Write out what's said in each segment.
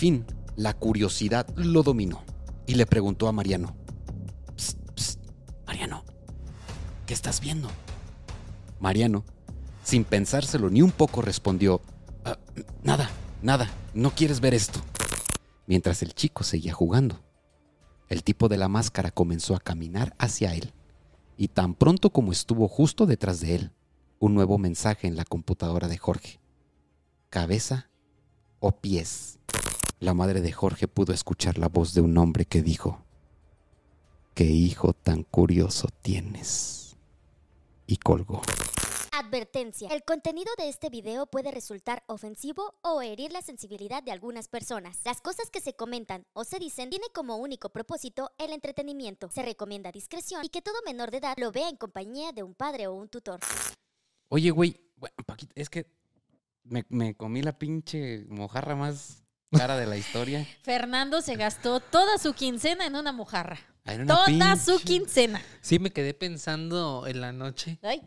fin, la curiosidad lo dominó y le preguntó a Mariano. "Psst, psst, Mariano, ¿qué estás viendo? Mariano, sin pensárselo ni un poco, respondió, "Ah, nada, nada, no quieres ver esto. Mientras el chico seguía jugando, el tipo de la máscara comenzó a caminar hacia él. Y tan pronto como estuvo justo detrás de él, un nuevo mensaje en la computadora de Jorge. Cabeza o pies. La madre de Jorge pudo escuchar la voz de un hombre que dijo, ¿qué hijo tan curioso tienes? Y colgó. Advertencia. El contenido de este video puede resultar ofensivo o herir la sensibilidad de algunas personas. Las cosas que se comentan o se dicen tiene como único propósito el entretenimiento. Se recomienda discreción y que todo menor de edad lo vea en compañía de un padre o un tutor. Oye, güey, bueno, Paquita, es que me, me comí la pinche mojarra más cara de la historia. Fernando se gastó toda su quincena en una mojarra. Una Toda su quincena. Sí, me quedé pensando en la noche. Ay,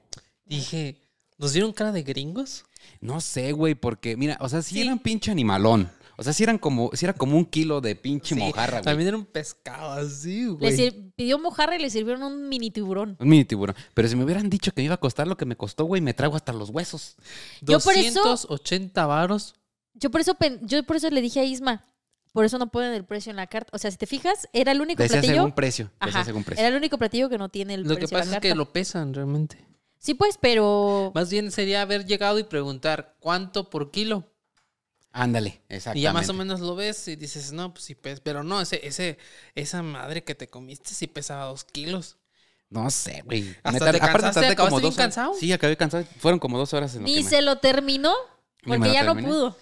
Dije, ¿nos dieron cara de gringos? No sé, güey, porque, mira, o sea, si Sí. eran pinche animalón. O sea, si eran como, si era como un kilo de pinche Sí, mojarra, güey. También era un pescado así, le güey. sir- pidió mojarra y le sirvieron un mini tiburón. Un mini tiburón. Pero si me hubieran dicho que me iba a costar lo que me costó, güey, me traigo hasta los huesos. Yo por eso- 280 varos. Yo por eso yo por eso le dije a Isma, por eso no ponen el precio en la carta. O sea, si te fijas, era el único platillo. según precio. Ajá, según precio. era el único platillo que no tiene el Lo que precio en pasa la es que lo pesan realmente. Sí, pues, pero Más bien sería haber llegado y preguntar cuánto por kilo. Ándale, exactamente. Y ya más o menos lo ves y dices, no, pues sí pesa. Pero no, ese, ese, esa madre que te comiste sí pesaba dos kilos. No sé, güey. ¿Hasta Neta, te aparte tardé como ¿Acabaste bien dos cansado? Sí, acabé cansado. Fueron como dos horas en lo ni que me- se lo terminó porque ya no pudo.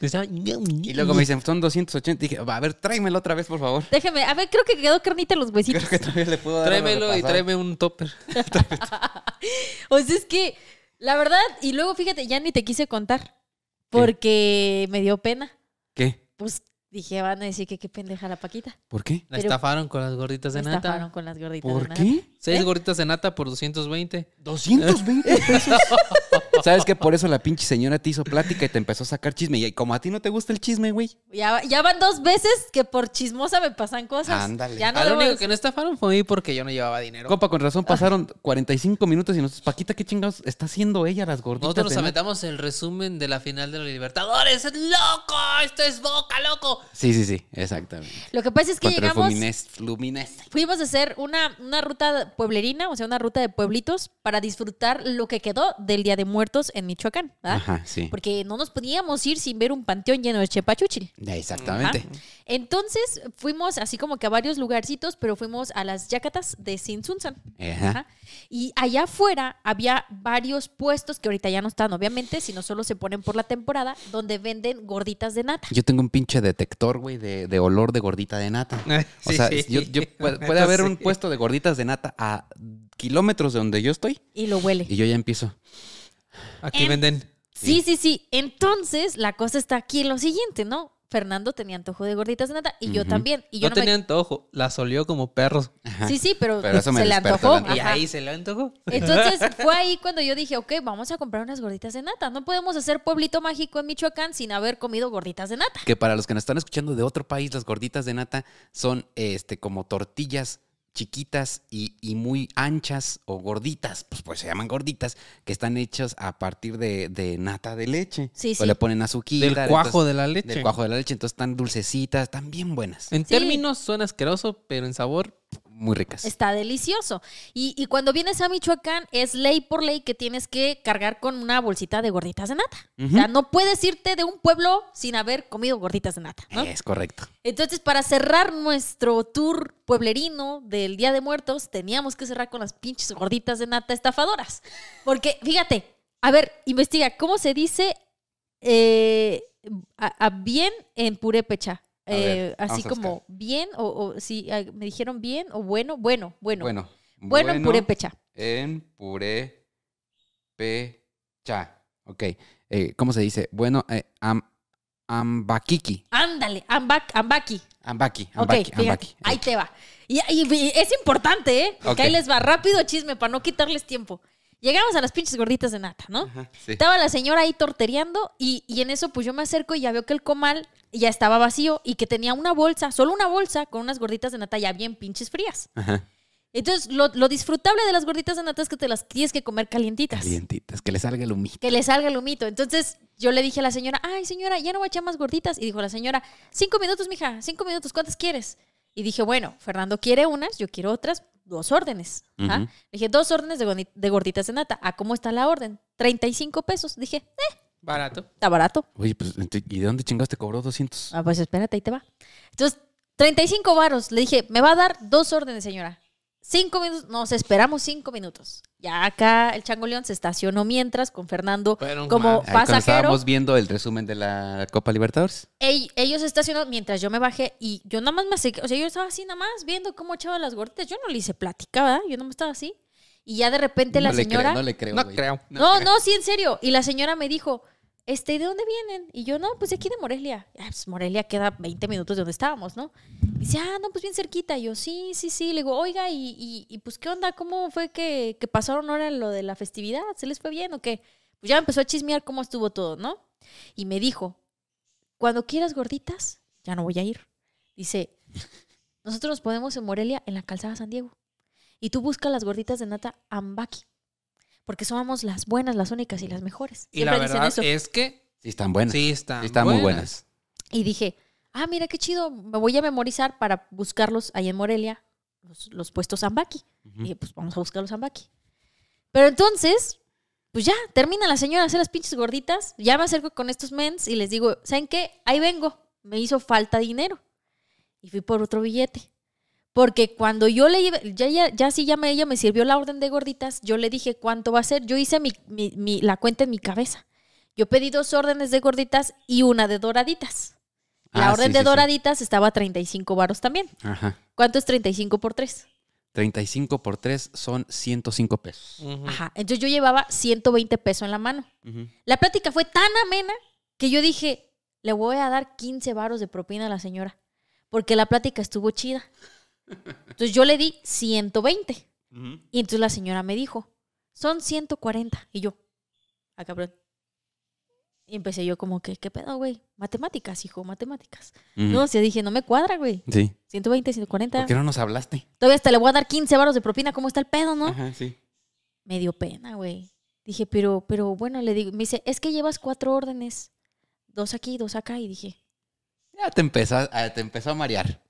Y luego me dicen, son 280. Dije, va, a ver, tráemelo otra vez, por favor. Déjeme, a ver, creo que quedó carnita en los huesitos. Creo que todavía le puedo dar Tráemelo y tráeme un topper. O sea, es que, la verdad, y luego fíjate, ya ni te quise contar. Porque me dio pena. ¿Qué? Pues dije, van a decir que qué pendeja la Paquita. ¿Por qué? La Pero- estafaron con las gorditas de nata. estafaron con las gorditas. de ¿Por nata. qué? Seis ¿Eh? gorditas de nata por 220. 220 pesos. ¿Sabes que Por eso la pinche señora te hizo plática y te empezó a sacar chisme. Y como a ti no te gusta el chisme, güey. Ya, ya van dos veces que por chismosa me pasan cosas. Ándale. Ya no Al debo único que no estafaron fue a mí porque yo no llevaba dinero. Compa, con razón pasaron 45 minutos y nosotros, Paquita, ¿qué chingados está haciendo ella las gorditas? Nosotros nos aventamos el resumen de la final de los Libertadores. ¡Es loco! ¡Esto es boca, loco! Sí, sí, sí, exactamente. Lo que pasa es que Contra llegamos, Fluminense. Fluminense. fuimos a hacer una, una ruta pueblerina, o sea, una ruta de pueblitos para disfrutar lo que quedó del Día de Muertos en Michoacán, ¿verdad? Ajá, sí. Porque no nos podíamos ir sin ver un panteón lleno de chepachuchil. Exactamente. Ajá. Entonces fuimos así como que a varios lugarcitos, pero fuimos a las yacatas de Sinsunzan. Ajá. Ajá. Y allá afuera había varios puestos que ahorita ya no están, obviamente, sino solo se ponen por la temporada, donde venden gorditas de nata. Yo tengo un pinche detector, güey, de, de olor de gordita de nata. O Sí, sea, sí. yo- yo- puede, haber un puesto de gorditas de nata a kilómetros de donde yo estoy Y lo huele. y yo ya empiezo. Aquí En- venden. Sí, sí, sí. Entonces, la cosa está aquí en lo siguiente, ¿no? Fernando tenía antojo de gorditas de nata y yo también. Y yo no no me- tenía antojo. Las olió como perros. Ajá. Sí, sí, pero, Pero eso me se le antojó. la- Y ahí se le antojó. Entonces fue ahí cuando yo dije, ok, vamos a comprar unas gorditas de nata. No podemos hacer pueblito mágico en Michoacán sin haber comido gorditas de nata. Que para los que nos están escuchando de otro país, las gorditas de nata son este como tortillas chiquitas y, y muy anchas o gorditas, pues, pues se llaman gorditas, que están hechas a partir de, de nata de leche. Sí, O sí. le ponen azuquita. Del cuajo entonces- de la leche. Del cuajo de la leche, entonces están dulcecitas, están bien buenas, En Sí. términos suena asqueroso, pero en sabor muy ricas. Está delicioso. Y, y cuando vienes a Michoacán, es ley por ley que tienes que cargar con una bolsita de gorditas de nata. O sea, no puedes irte de un pueblo sin haber comido gorditas de nata, ¿no? Es correcto. Entonces, para cerrar nuestro tour pueblerino del Día de Muertos, teníamos que cerrar con las pinches gorditas de nata estafadoras. Porque, fíjate, a ver, investiga, ¿cómo se dice eh, a, a bien en purépecha? Ver, Eh, así como bien, o, o si ah, me dijeron bien, o bueno, bueno, bueno. Bueno. Bueno, en purépecha. En puré pecha. Ok. Eh, ¿Cómo se dice? Bueno, eh, am, ambakiki. Ándale, ambak, ambaki. Ambaki. Ambaki. ambaki. ahí te va. Y, y- y es importante, ¿eh? Porque Ok. ahí les va rápido chisme para no quitarles tiempo. Llegamos a las pinches gorditas de nata, ¿no? Ajá, sí. Estaba la señora ahí tortereando y, y en eso pues yo me acerco y ya veo que el comal ya estaba vacío y que tenía una bolsa, solo una bolsa con unas gorditas de nata ya bien pinches frías. Ajá. Entonces lo, lo disfrutable de las gorditas de nata es que te las tienes que comer calientitas. Calientitas, que le salga el humito. Que le salga el humito. Entonces yo le dije a la señora, ay señora, ya no voy a echar más gorditas. Y dijo la señora, cinco minutos, mija, cinco minutos, ¿cuántas quieres? Y dije, bueno, Fernando quiere unas, yo quiero otras, dos órdenes. Le dije, dos órdenes de, de gorditas de nata. ¿A cómo está la orden? 35 pesos. Dije, eh, Barato. está barato. Oye, pues, ¿y de dónde chingados te cobró 200? Ah, pues espérate, ahí te va. Entonces, 35 varos. Le dije, me va a dar dos órdenes, señora. Cinco minutos, nos esperamos cinco minutos. Ya acá el changoleón se estacionó mientras con Fernando Fueron como. Ahí cuando pasajero. estábamos viendo el resumen de la Copa Libertadores. Ell- ellos se estacionaron mientras yo me bajé y yo nada más me acerqué. O sea, yo estaba así nada más viendo cómo echaba las gorditas. Yo no le hice plática, ¿verdad? Yo no me estaba así. Y ya de repente la le señora. creo, no le creo. No güey. creo. No, no, sí, en serio. Y la señora me dijo, este, ¿y ¿de dónde vienen? Y yo, no, pues de aquí de Morelia. Ah, pues Morelia queda 20 minutos de donde estábamos, ¿no? dice, ah, no, pues bien cerquita. Y yo, sí, sí, sí. Le digo, oiga, y, y, pues, ¿qué onda? ¿Cómo fue que, que pasaron ahora lo de la festividad? ¿Se les fue bien o qué? Pues ya empezó a chismear cómo estuvo todo, ¿no? Y me dijo, cuando quieras gorditas, ya no voy a ir. Dice, nosotros nos ponemos en Morelia en la calzada San Diego. Y tú buscas las gorditas de nata Ambaki. Porque somos las buenas, las únicas y las mejores. Y la Siempre dicen verdad eso. es que Sí, están buenas. sí Sí, están, muy buenas. Y dije, ah, mira qué chido, me voy a memorizar para buscarlos ahí en Morelia, los, los puestos Ambaki. Ujú. Y dije, pues vamos a buscar los Ambaki. Pero entonces, pues ya, termina la señora de hacer las pinches gorditas. Ya me acerco con estos mens y les digo, ¿saben qué? Ahí vengo. Me hizo falta dinero. Y fui por otro billete. Porque cuando yo le iba- ya, ya, ya sí ya me, ella me sirvió la orden de gorditas, yo le dije cuánto va a ser. Yo hice mi, mi- mi- la cuenta en mi cabeza. Yo pedí dos órdenes de gorditas y una de doraditas. La Ah, orden sí, de sí, sí. doraditas estaba a 35 varos también. Ajá. ¿Cuánto es 35 por 3? 35 por 3 son 105 pesos. Ajá. Entonces yo llevaba 120 pesos en la mano. La plática fue tan amena que yo dije, le voy a dar 15 varos de propina a la señora. Porque la plática estuvo chida. Entonces yo le di 120. Y entonces la señora me dijo, son 140. Y yo, ah, cabrón. Y empecé yo como que, ¿qué pedo, güey? Matemáticas, hijo, matemáticas. No, o sea, dije, no me cuadra, güey. Sí. 120, 140. ¿Por qué no nos hablaste? Todavía hasta le voy a dar 15 varos de propina. ¿Cómo está el pedo, no? Ajá, sí. Me dio pena, güey. Dije, pero, pero bueno, le digo, me dice, es que llevas cuatro órdenes. Dos aquí, dos acá. Y dije, Ya te empezó, te empezó a marear.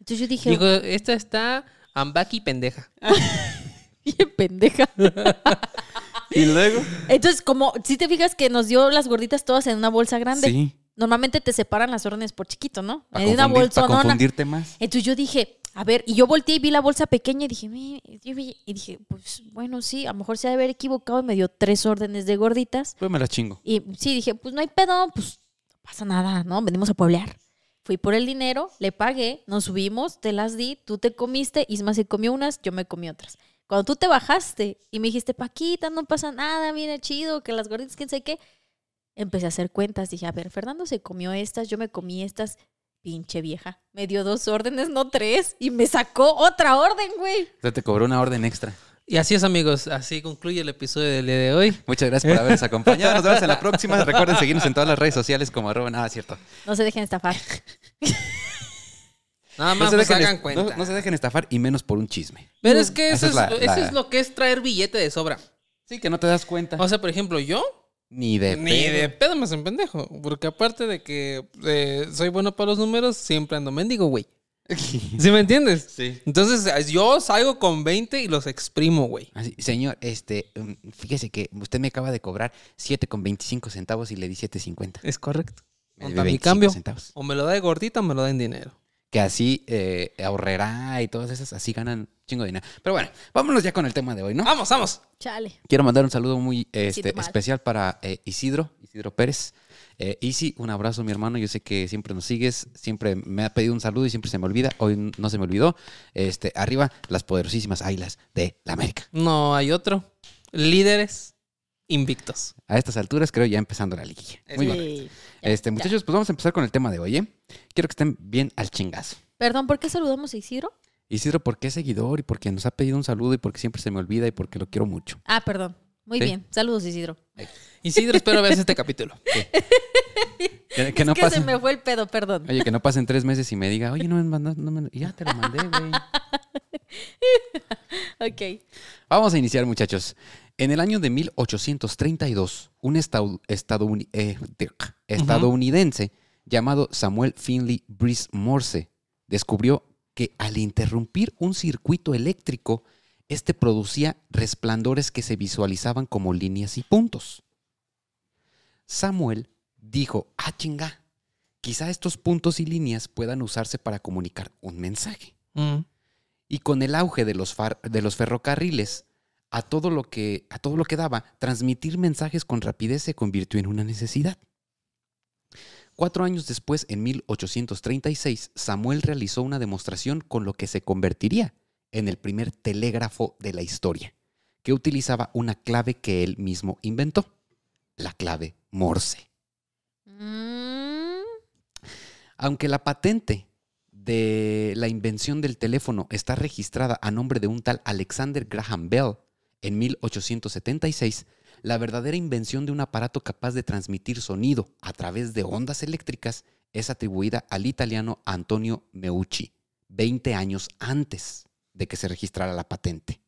Entonces yo dije, Digo, esta está Ambaki pendeja. bien pendeja. ¿Y luego? Entonces, como, si te fijas que nos dio las gorditas todas en una bolsa grande. Sí. Normalmente te separan las órdenes por chiquito, ¿no? Dio una bolsa para confundirte más. Entonces yo dije, a ver, y yo volteé y vi la bolsa pequeña y dije, "Me", yo vi- y dije, pues bueno, sí, a lo mejor se ha de haber equivocado y me dio tres órdenes de gorditas. Pues me la chingo. Y sí, dije, pues no hay pedo, pues no pasa nada, ¿no? Venimos a pueblear. Fui por el dinero, le pagué, nos subimos, te las di, tú te comiste, Isma se comió unas, yo me comí otras. Cuando tú te bajaste y me dijiste, Paquita, no pasa nada, mira, chido, que las gorditas, quién sé qué, empecé a hacer cuentas. Dije, a ver, Fernando se comió estas, yo me comí estas. Pinche vieja. Me dio dos órdenes, no tres. Y me sacó otra orden, güey. O sea, te cobró una orden extra. Y así es, amigos. Así concluye el episodio del día de hoy. Muchas gracias por habernos acompañado. Nos vemos en la próxima. Recuerden seguirnos en todas las redes sociales como arroba nada cierto. No se dejen estafar. Nada No más se, pues dejen, hagan cuenta. no- no se dejen estafar y menos por un chisme. Pero es que eso, es es, la- eso la- es lo que es traer billete de sobra. Sí, que no te das cuenta. O sea, por ejemplo, yo Ni de ni pedo. de pedo me pendejo. Porque aparte de que eh, soy bueno para los números, siempre ando mendigo, güey. ¿Sí me entiendes? Sí. Entonces, yo salgo con 20 y los exprimo, güey. Así, señor, este, um, fíjese que usted me acaba de cobrar 7 con 25 centavos y le di 7.50. Es correcto. Me mi 25 cambio. centavos. O me lo da de gordita o me lo da en dinero. Que así eh, ahorrará y todas esas, así ganan chingo de dinero. Pero bueno, vámonos ya con el tema de hoy, ¿no? Vamos, vamos. Chale. Quiero mandar un saludo muy este, especial para eh, Isidro, Isidro Pérez. Eh, Isi, un abrazo, mi hermano. Yo sé que siempre nos sigues, siempre me ha pedido un saludo y siempre se me olvida. Hoy no se me olvidó. Este, arriba, las poderosísimas águilas de la América. No hay otro. Líderes invictos. A estas alturas, creo ya empezando la liguilla. Muy bien. Este, ya. muchachos, pues vamos a empezar con el tema de hoy, ¿eh? Quiero que estén bien al chingazo. Perdón, ¿por qué saludamos a Isidro? Isidro, porque es seguidor y porque nos ha pedido un saludo y porque siempre se me olvida y porque lo quiero mucho. Ah, perdón. Muy Sí. bien. Saludos, Isidro. Isidro, espero veas este capítulo. Que, que no es que pasen, se me fue el pedo, perdón. Oye, que no pasen tres meses y me diga, oye, no me mandaste, no me- ya te lo mandé, güey. Ok. Vamos a iniciar, muchachos. En el año de 1832, un estadouni- eh, de- estadounidense llamado Samuel Finley Brice Morse descubrió que al interrumpir un circuito eléctrico, este producía resplandores que se visualizaban como líneas y puntos. Samuel dijo, ah, chinga, quizá estos puntos y líneas puedan usarse para comunicar un mensaje. Mm. Y con el auge de los, far- de los ferrocarriles, a todo, lo que, a todo lo que daba, transmitir mensajes con rapidez se convirtió en una necesidad. Cuatro años después, en 1836, Samuel realizó una demostración con lo que se convertiría en el primer telégrafo de la historia, que utilizaba una clave que él mismo inventó, la clave Morse. Mm, Aunque la patente de la invención del teléfono está registrada a nombre de un tal Alexander Graham Bell en 1876, la verdadera invención de un aparato capaz de transmitir sonido a través de ondas eléctricas es atribuida al italiano Antonio Meucci, 20 años antes de que se registrara la patente.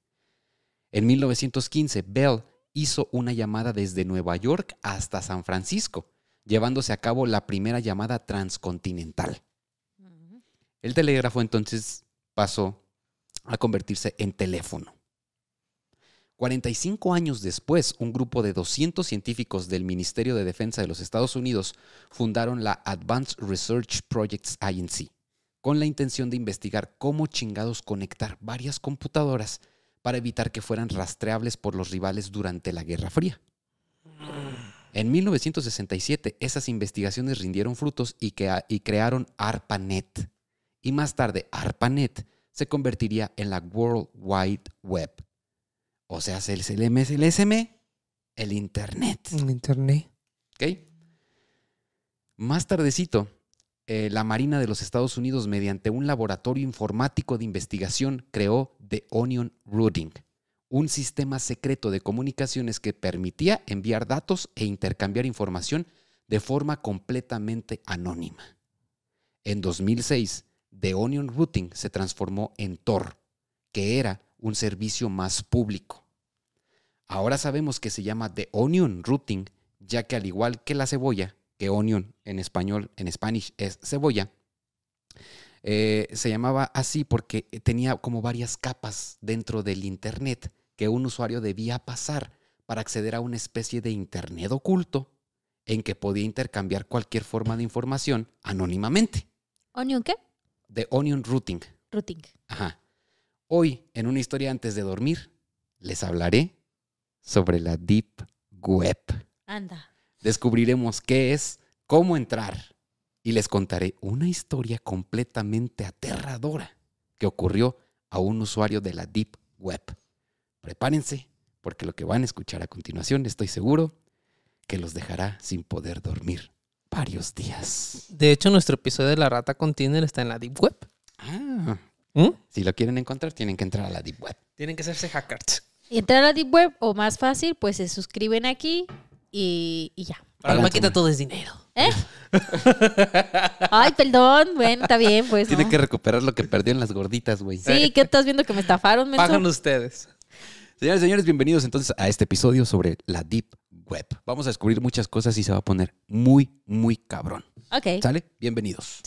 En 1915, Bell hizo una llamada desde Nueva York hasta San Francisco, llevándose a cabo la primera llamada transcontinental. El telégrafo entonces pasó a convertirse en teléfono. 45 años después, un grupo de 200 científicos del Ministerio de Defensa de los Estados Unidos fundaron la Advanced Research Projects Agency, con la intención de investigar cómo chingados conectar varias computadoras para evitar que fueran rastreables por los rivales durante la Guerra Fría. En 1967, esas investigaciones rindieron frutos y, que- y crearon ARPANET. Y más tarde, ARPANET se convertiría en la World Wide Web. O sea, el el SM, el Internet. En internet. ¿Ok? Más tardecito, eh, la Marina de los Estados Unidos, mediante un laboratorio informático de investigación, creó The Onion Routing, un sistema secreto de comunicaciones que permitía enviar datos e intercambiar información de forma completamente anónima. En 2006, The Onion Routing se transformó en Tor, que era un servicio más público. Ahora sabemos que se llama The Onion Routing, ya que al igual que la cebolla, que onion en español, en Spanish es cebolla, eh, se llamaba así porque tenía como varias capas dentro del Internet que un usuario debía pasar para acceder a una especie de Internet oculto en que podía intercambiar cualquier forma de información anónimamente. ¿Onion qué? The Onion Routing. Routing. Ajá. Hoy, en una historia antes de dormir, les hablaré sobre la Deep Web. Anda. Descubriremos qué es, cómo entrar y les contaré una historia completamente aterradora que ocurrió a un usuario de la Deep Web. Prepárense, porque lo que van a escuchar a continuación estoy seguro que los dejará sin poder dormir varios días. De hecho, nuestro episodio de la rata container está en la Deep Web. Ah, ¿Mm? si lo quieren encontrar, tienen que entrar a la Deep Web. Tienen que hacerse hackers. Y entrar a la Deep Web o más fácil, pues se suscriben aquí y, y ya. Para la maqueta todo es dinero. ¿Eh? Ay, perdón. Bueno, está bien, pues. Tiene ¿no? que recuperar lo que perdió en las gorditas, güey. Sí, ¿qué estás viendo que me estafaron, menso? Pagan ustedes. Señores, señores, bienvenidos entonces a este episodio sobre la Deep Web. Vamos a descubrir muchas cosas y se va a poner muy, muy cabrón. Ok. ¿Sale? Bienvenidos.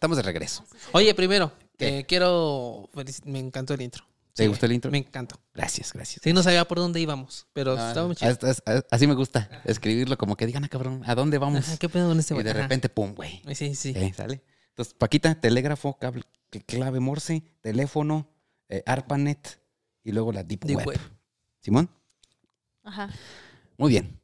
Estamos de regreso. Oye, primero, eh, quiero. Me encantó el intro. ¿Te Sí, gustó el intro? Me encantó. Gracias, gracias. Sí, no sabía por dónde íbamos, pero Ah, estaba muy chido. hasta- hasta- así me gusta escribirlo como que digan, ah, cabrón, ¿a dónde vamos? Ajá, ¿Qué pedo con este y de Ajá. repente, pum, güey. Sí, sí. Eh, ¿Sale? Entonces, Paquita, telégrafo, cable, clave Morse, teléfono, eh, ARPANET y luego la Deep, Deep Web. Web. ¿Simón? Ajá. Muy bien.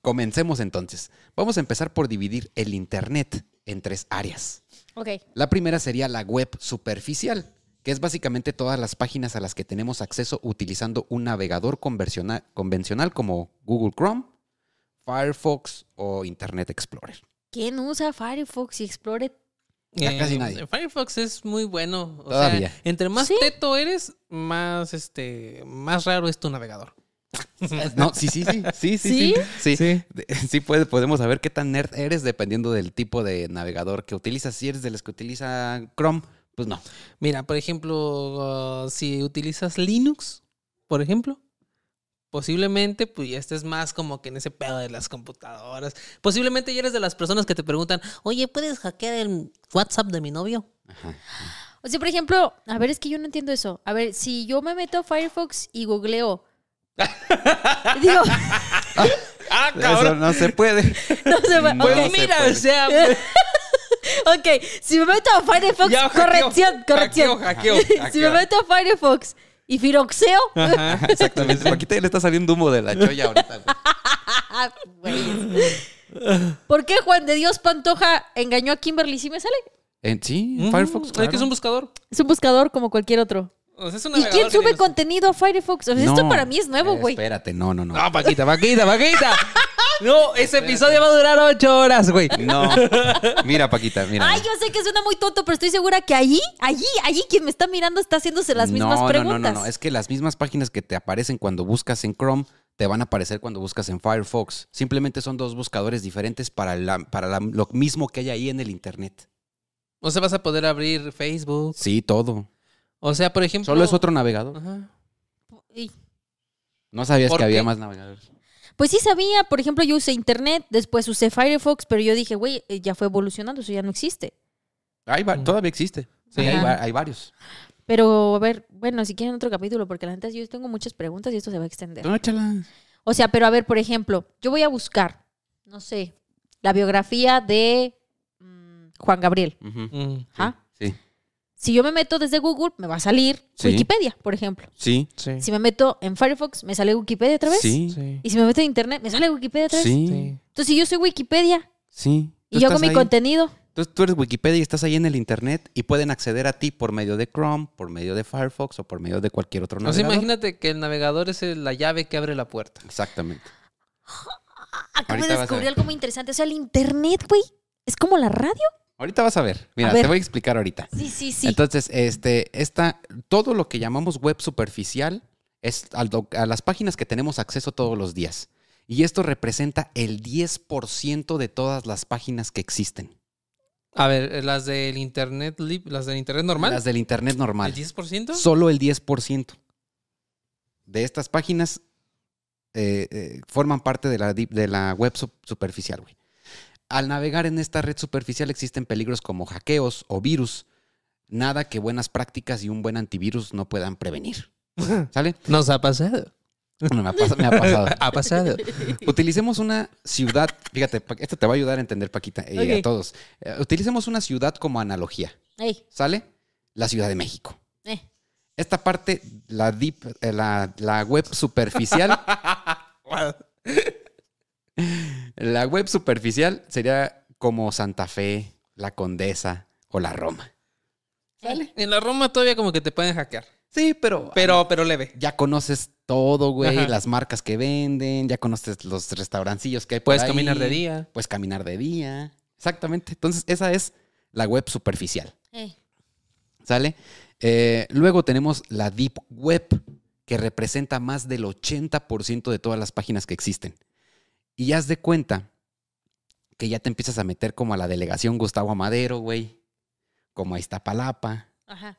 Comencemos entonces. Vamos a empezar por dividir el Internet en tres áreas. Ok. La primera sería la web superficial, que es básicamente todas las páginas a las que tenemos acceso utilizando un navegador convencional como Google Chrome, Firefox o Internet Explorer. ¿Quién usa Firefox y Explorer? Ya casi nadie. Firefox es muy bueno. O Todavía. sea, entre más Sí. teto eres, más este, más raro es tu navegador. No, sí, sí, sí. Sí, sí, ¿Sí? sí. Sí, puede- podemos saber qué tan nerd eres dependiendo del tipo de navegador que utilizas. Si eres de los que utiliza Chrome, pues no. Mira, por ejemplo, uh, si utilizas Linux, por ejemplo, posiblemente pues ya estés más como que en ese pedo de las computadoras. Posiblemente ya eres de las personas que te preguntan, oye, ¿puedes hackear el WhatsApp de mi novio? Ajá. O sea, por ejemplo, a ver, es que yo no entiendo eso. A ver, si yo me meto a Firefox y googleo. Digo, ¡Ah, Eso no se puede. no se. No se mira, puede. o sea, pues, Ok, si me meto a Firefox, ya hackeo, corrección, corrección. Hackeo, hackeo. si me meto a Firefox y firoxeo, Ajá. Exactamente. Paquita le está saliendo humo de la cholla ahorita. ¿Por qué Juan de Dios Pantoja engañó a Kimberly? ¿Sí me sale? En, sí, en Ujú, Firefox. Es claro. que es un buscador. Es un buscador como cualquier otro. O sea, es un ¿Y quién sube contenido a Firefox? O sea, esto No, para mí es nuevo, eh, güey. Espérate, no, no, no. No, Paquita, Paquita, Paquita. No, ese episodio va a durar ocho horas, güey. No. Mira, Paquita, mira. Ay, yo sé que suena muy tonto, pero estoy segura que allí, allí, allí quien me está mirando está haciéndose las mismas no, preguntas. No, no, no, no. Es que las mismas páginas que te aparecen cuando buscas en Chrome te van a aparecer cuando buscas en Firefox. Simplemente son dos buscadores diferentes para, la- para la- lo mismo que hay ahí en el Internet. O sea, vas a poder abrir Facebook. Sí, todo. O sea, por ejemplo. Solo es otro navegador. Ajá. Y- No sabías ¿Por que había más navegadores. Pues sí sabía, por ejemplo, yo usé internet, después usé Firefox, pero yo dije, güey, eh, ya fue evolucionando, eso ya no existe. Hay va- todavía existe. Sí, hay, Ajá. va- hay varios. Pero, a ver, bueno, si quieren otro capítulo, porque la neta yo tengo muchas preguntas y esto se va a extender. No, échalas. O sea, pero a ver, por ejemplo, yo voy a buscar, no sé, la biografía de mm, Juan Gabriel. Ujú. Mm, Ajá. Si yo me meto desde Google, me va a salir Sí. Wikipedia, por ejemplo. Sí. Sí. Si me meto en Firefox, me sale Wikipedia otra vez. Sí. Sí. Y si me meto en Internet, me sale Wikipedia otra vez. Sí. Sí. Entonces, si yo soy Wikipedia Sí. y yo hago mi ahí. contenido, Entonces tú eres Wikipedia y estás ahí en el internet y pueden acceder a ti por medio de Chrome, por medio de Firefox o por medio de cualquier otro O sea, navegador. imagínate que el navegador es la llave que abre la puerta. Exactamente. acabo Ahorita de descubrir algo muy interesante. O sea, el Internet, güey, es como la radio. Ahorita vas a ver. Mira, A ver. te voy a explicar ahorita. Sí, sí, sí. Entonces, este, esta, todo lo que llamamos web superficial es a, a las páginas que tenemos acceso todos los días. Y esto representa el 10% de todas las páginas que existen. A ver, las del internet las del internet normal. Las del internet ¿El normal. 10%? Solo el 10% de estas páginas eh, eh, forman parte de la, de la web sup- superficial, güey. Al navegar en esta red superficial existen peligros como hackeos o virus. Nada que buenas prácticas y un buen antivirus no puedan prevenir. ¿Sale? Nos ha pasado. Bueno, me ha, pas- me ha pasado. Ha pasado. Utilicemos una ciudad, fíjate, esto te va a ayudar a entender, Paquita, y a todos. Eh, utilicemos una ciudad como analogía, Ey, ¿sale? La Ciudad de México. eh. Esta parte, la deep, eh, la, la web superficial, la web superficial sería como Santa Fe, la Condesa o la Roma. ¿Sale? En la Roma todavía como que te pueden hackear. Sí, pero, Pero, pero leve. ya conoces todo, güey, Ajá. las marcas que venden, ya conoces los restaurancillos que hay por Puedes ahí. caminar de día. Puedes caminar de día. Exactamente. Entonces, esa es la web superficial. Eh. ¿Sale? Eh, luego tenemos la Deep Web, que representa más del 80% de todas las páginas que existen. Y haz de cuenta que ya te empiezas a meter como a la delegación Gustavo Amadero, güey, como a Iztapalapa, Ajá.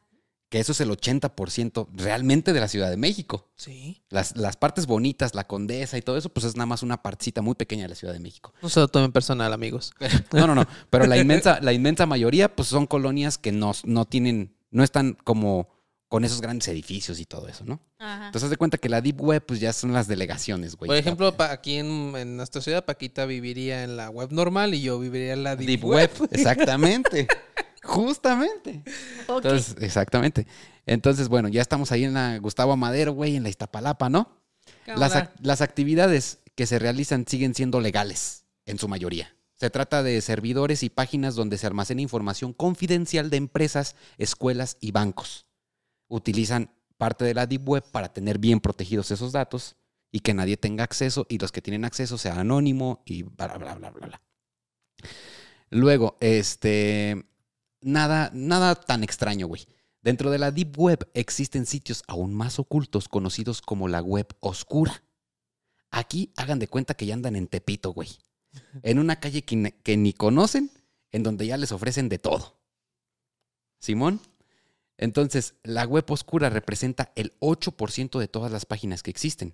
que eso es el 80% realmente de la Ciudad de México. Sí. Las, las partes bonitas, la Condesa y todo eso, pues es nada más una partecita muy pequeña de la Ciudad de México. No se lo tomen personal, amigos. No, no, no. Pero la inmensa, la inmensa mayoría, pues son colonias que no, no tienen, no están como con esos grandes edificios y todo eso, ¿no? Ajá. Entonces, haz de cuenta que la Deep Web, pues ya son las delegaciones, güey. Por ejemplo, pa- aquí en, en nuestra ciudad, Paquita viviría en la web normal y yo viviría en la deep, Deep web. Web, exactamente. Justamente. Entonces, exactamente. Entonces, bueno, ya estamos ahí en la Gustavo Amadero, güey, en la Iztapalapa, ¿no? Las, ac- las actividades que se realizan siguen siendo legales, en su mayoría. Se trata de servidores y páginas donde se almacena información confidencial de empresas, escuelas y bancos. Utilizan parte de la Deep Web para tener bien protegidos esos datos y que nadie tenga acceso y los que tienen acceso sea anónimo y bla, bla, bla, bla, bla. Luego, este. Nada, nada tan extraño, güey. Dentro de la Deep Web existen sitios aún más ocultos conocidos como la web oscura. Aquí hagan de cuenta que ya andan en Tepito, güey. En una calle que, que ni conocen, en donde ya les ofrecen de todo. Simón. Entonces, la web oscura representa el 8% de todas las páginas que existen.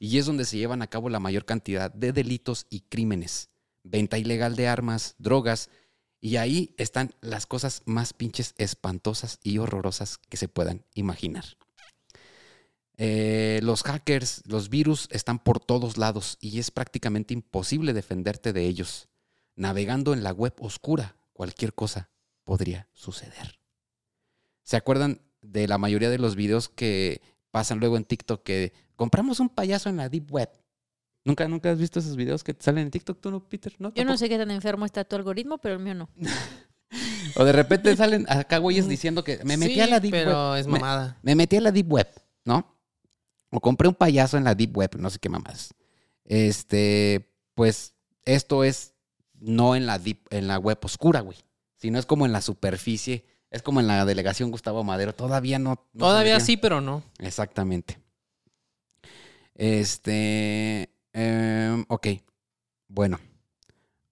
Y es donde se llevan a cabo la mayor cantidad de delitos y crímenes. Venta ilegal de armas, drogas. Y ahí están las cosas más pinches espantosas y horrorosas que se puedan imaginar. Eh, los hackers, los virus están por todos lados y es prácticamente imposible defenderte de ellos. Navegando en la web oscura, cualquier cosa podría suceder. ¿Se acuerdan de la mayoría de los videos que pasan luego en TikTok que compramos un payaso en la Deep Web? ¿Nunca, nunca has visto esos videos que te salen en TikTok tú, no, Peter? ¿No? Yo no sé qué tan enfermo está tu algoritmo, pero el mío no. O de repente salen acá güeyes diciendo que me metí Sí, a la Deep pero Web. es mamada. me metí a la Deep Web, ¿no? O compré un payaso en la Deep Web, no sé qué mamás. Este, pues esto es no en la deep, en la web oscura, güey, sino es como en la superficie, es como en la delegación Gustavo Madero, todavía no. Todavía sí, pero no. Exactamente. Este, em, ok, bueno,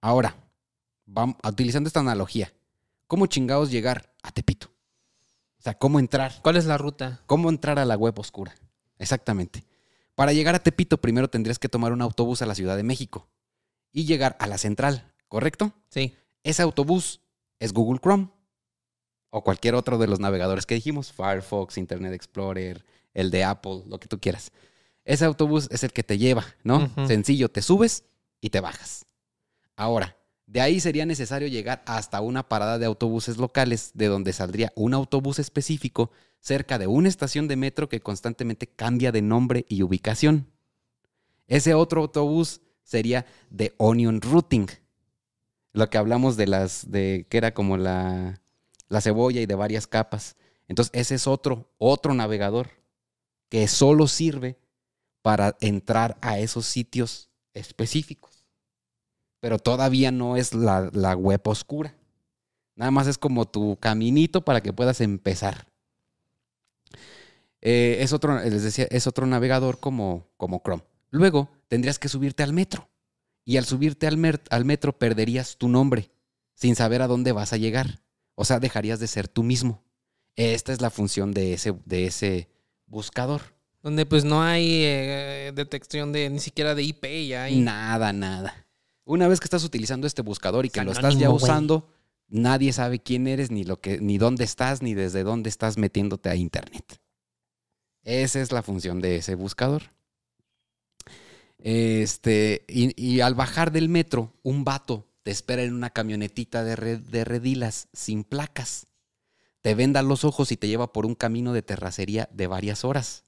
ahora, vamos, utilizando esta analogía, ¿cómo chingados llegar a Tepito? O sea, ¿cómo entrar? ¿Cuál es la ruta? ¿Cómo entrar a la web oscura? Exactamente. Para llegar a Tepito, primero tendrías que tomar un autobús a la Ciudad de México y llegar a la central, ¿correcto? Sí. Ese autobús es Google Chrome o cualquier otro de los navegadores que dijimos, Firefox, Internet Explorer, el de Apple, lo que tú quieras. Ese autobús es el que te lleva, ¿no? Sencillo, te subes y te bajas. Ahora, de ahí sería necesario llegar hasta una parada de autobuses locales, de donde saldría un autobús específico cerca de una estación de metro que constantemente cambia de nombre y ubicación. Ese otro autobús sería de Onion Routing. Lo que hablamos de las, de que era como la, la cebolla y de varias capas. Entonces, ese es otro, otro navegador que solo sirve para entrar a esos sitios específicos. Pero todavía no es la, la web oscura. Nada más es como tu caminito para que puedas empezar. Eh, es otro, les decía, es otro navegador como, como Chrome. Luego tendrías que subirte al metro. Y al subirte al, al metro perderías tu nombre sin saber a dónde vas a llegar. O sea, dejarías de ser tú mismo. Esta es la función de ese, de ese buscador. Donde pues no hay eh, detección de ni siquiera de IP ya hay. Nada, nada. Una vez que estás utilizando este buscador y que lo estás ya usando, nadie sabe quién eres, ni lo que, ni dónde estás, ni desde dónde estás metiéndote a internet. Esa es la función de ese buscador. Este, y, y al bajar del metro, un vato te espera en una camionetita de, re- de redilas sin placas. Te venda los ojos y te lleva por un camino de terracería de varias horas.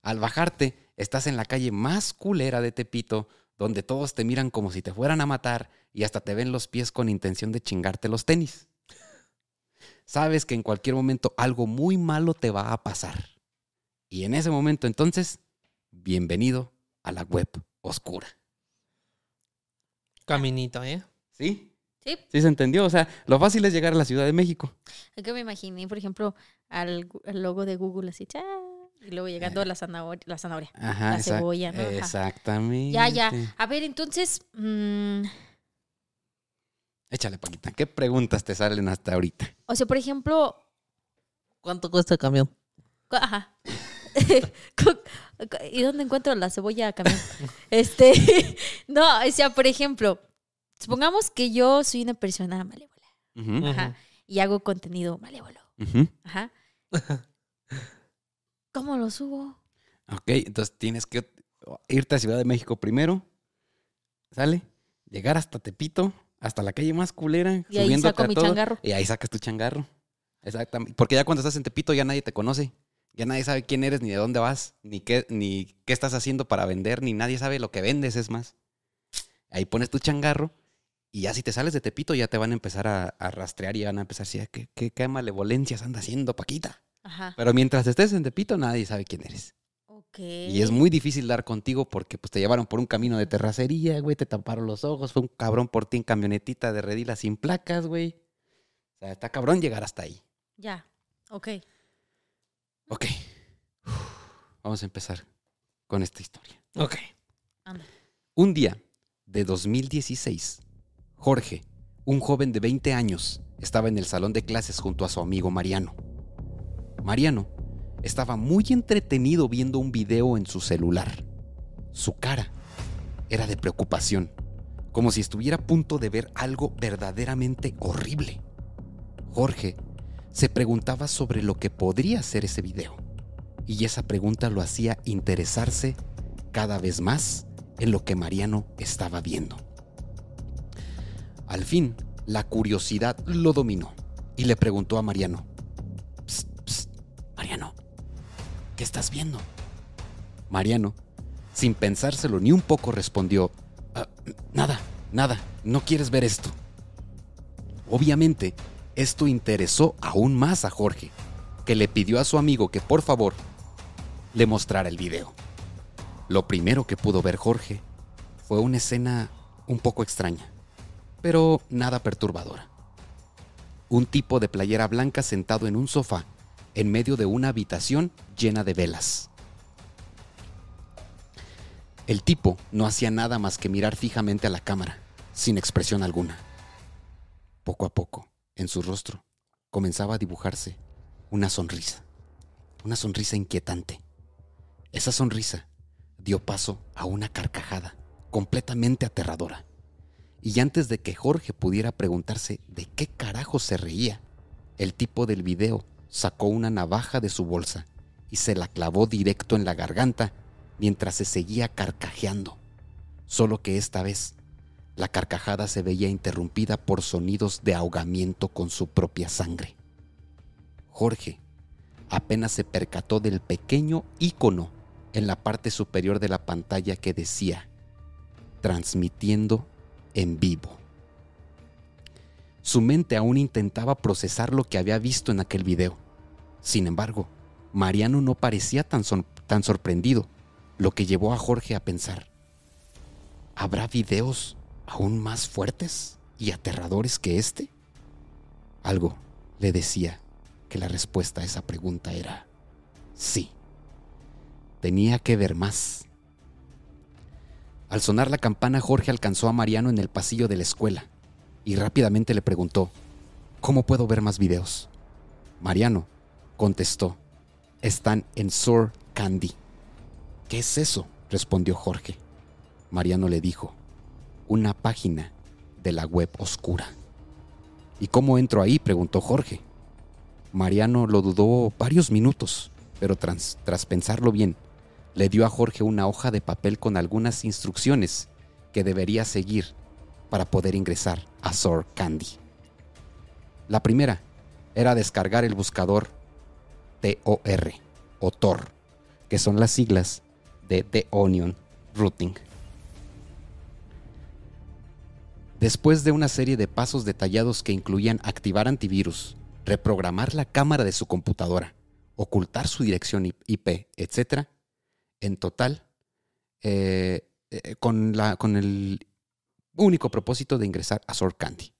Al bajarte, estás en la calle más culera de Tepito, donde todos te miran como si te fueran a matar y hasta te ven los pies con intención de chingarte los tenis. Sabes que en cualquier momento algo muy malo te va a pasar. Y en ese momento entonces, bienvenido a la web oscura. Caminito, ¿eh? ¿Sí? Sí. ¿Sí se entendió? O sea, lo fácil es llegar a la Ciudad de México. Es que me imaginé, por ejemplo, al, logo de Google así, ¡cha! y luego llegando la zanahoria. La zanahoria. Ajá, La exact- cebolla, ¿no? Ajá. Exactamente. Ya, ya. A ver, entonces, mm, Échale, Paquita. ¿Qué preguntas te salen hasta ahorita? o sea, por ejemplo, ¿Cuánto cuesta el camión? ajá. ¿Y dónde encuentro la cebolla camión? este, no, o sea, por ejemplo, supongamos que yo soy una persona malévola Ajá. y hago contenido malévolo. Ajá. ¿Cómo lo subo? Ok, entonces tienes que irte a Ciudad de México primero, ¿sale? Llegar hasta Tepito, hasta la calle más culera, Y ahí saco a mi todo, changarro. Y ahí sacas tu changarro. Exactamente. Porque ya cuando estás en Tepito ya nadie te conoce. Ya nadie sabe quién eres, ni de dónde vas, ni qué, ni qué estás haciendo para vender, ni nadie sabe lo que vendes, es más. Ahí pones tu changarro y ya si te sales de Tepito ya te van a empezar a, a rastrear y van a empezar a decir, ¿qué, qué, qué malevolencias anda haciendo Paquita? Ajá. Pero mientras estés en Tepito nadie sabe quién eres. Ok. Ok. Y es muy difícil dar contigo porque pues te llevaron por un camino de terracería, güey, te taparon los ojos, fue un cabrón por ti en camionetita de redila sin placas, güey. O sea, está cabrón llegar hasta ahí. Ya. Ok. Ok. Vamos a empezar con esta historia. Ok. Anda. Un día de 2016, Jorge, un joven de 20 años, estaba en el salón de clases junto a su amigo Mariano. Mariano estaba muy entretenido viendo un video en su celular. Su cara era de preocupación, como si estuviera a punto de ver algo verdaderamente horrible. Jorge se preguntaba sobre lo que podría ser ese video, y esa pregunta lo hacía interesarse cada vez más en lo que Mariano estaba viendo. Al fin, la curiosidad lo dominó y le preguntó a Mariano, "Psst, psst, Mariano, ¿qué estás viendo? Mariano, sin pensárselo ni un poco, respondió, "Ah, nada, nada, no quieres ver esto. Obviamente, esto interesó aún más a Jorge, que le pidió a su amigo que por favor le mostrara el video. Lo primero que pudo ver Jorge fue una escena un poco extraña, pero nada perturbadora. Un tipo de playera blanca sentado en un sofá en medio de una habitación llena de velas. El tipo no hacía nada más que mirar fijamente a la cámara, sin expresión alguna. Poco a poco, en su rostro, comenzaba a dibujarse una sonrisa, una sonrisa inquietante. Esa sonrisa dio paso a una carcajada completamente aterradora. Y antes de que Jorge pudiera preguntarse de qué carajo se reía, el tipo del video sacó una navaja de su bolsa y se la clavó directo en la garganta mientras se seguía carcajeando. Solo que esta vez la carcajada se veía interrumpida por sonidos de ahogamiento con su propia sangre. Jorge apenas se percató del pequeño ícono en la parte superior de la pantalla que decía transmitiendo en vivo. Su mente aún intentaba procesar lo que había visto en aquel video. Sin embargo, Mariano no parecía tan, tan sorprendido, lo que llevó a Jorge a pensar, ¿habrá videos aún más fuertes y aterradores que este? Algo le decía que la respuesta a esa pregunta era sí. Tenía que ver más. Al sonar la campana, Jorge alcanzó a Mariano en el pasillo de la escuela y rápidamente le preguntó, ¿cómo puedo ver más videos? Mariano contestó, están en Sur Candy. ¿Qué es eso? respondió Jorge. Mariano le dijo, una página de la web oscura. ¿Y cómo entro ahí? preguntó Jorge. Mariano lo dudó varios minutos, pero tras, tras pensarlo bien, le dio a Jorge una hoja de papel con algunas instrucciones que debería seguir para poder ingresar a Sor Candy. La primera era descargar el buscador TOR o TOR, que son las siglas de The Onion Routing. Después de una serie de pasos detallados que incluían activar antivirus, reprogramar la cámara de su computadora, ocultar su dirección IP, etc., en total, eh, eh, con, la, con el único propósito de ingresar a Sword Candy.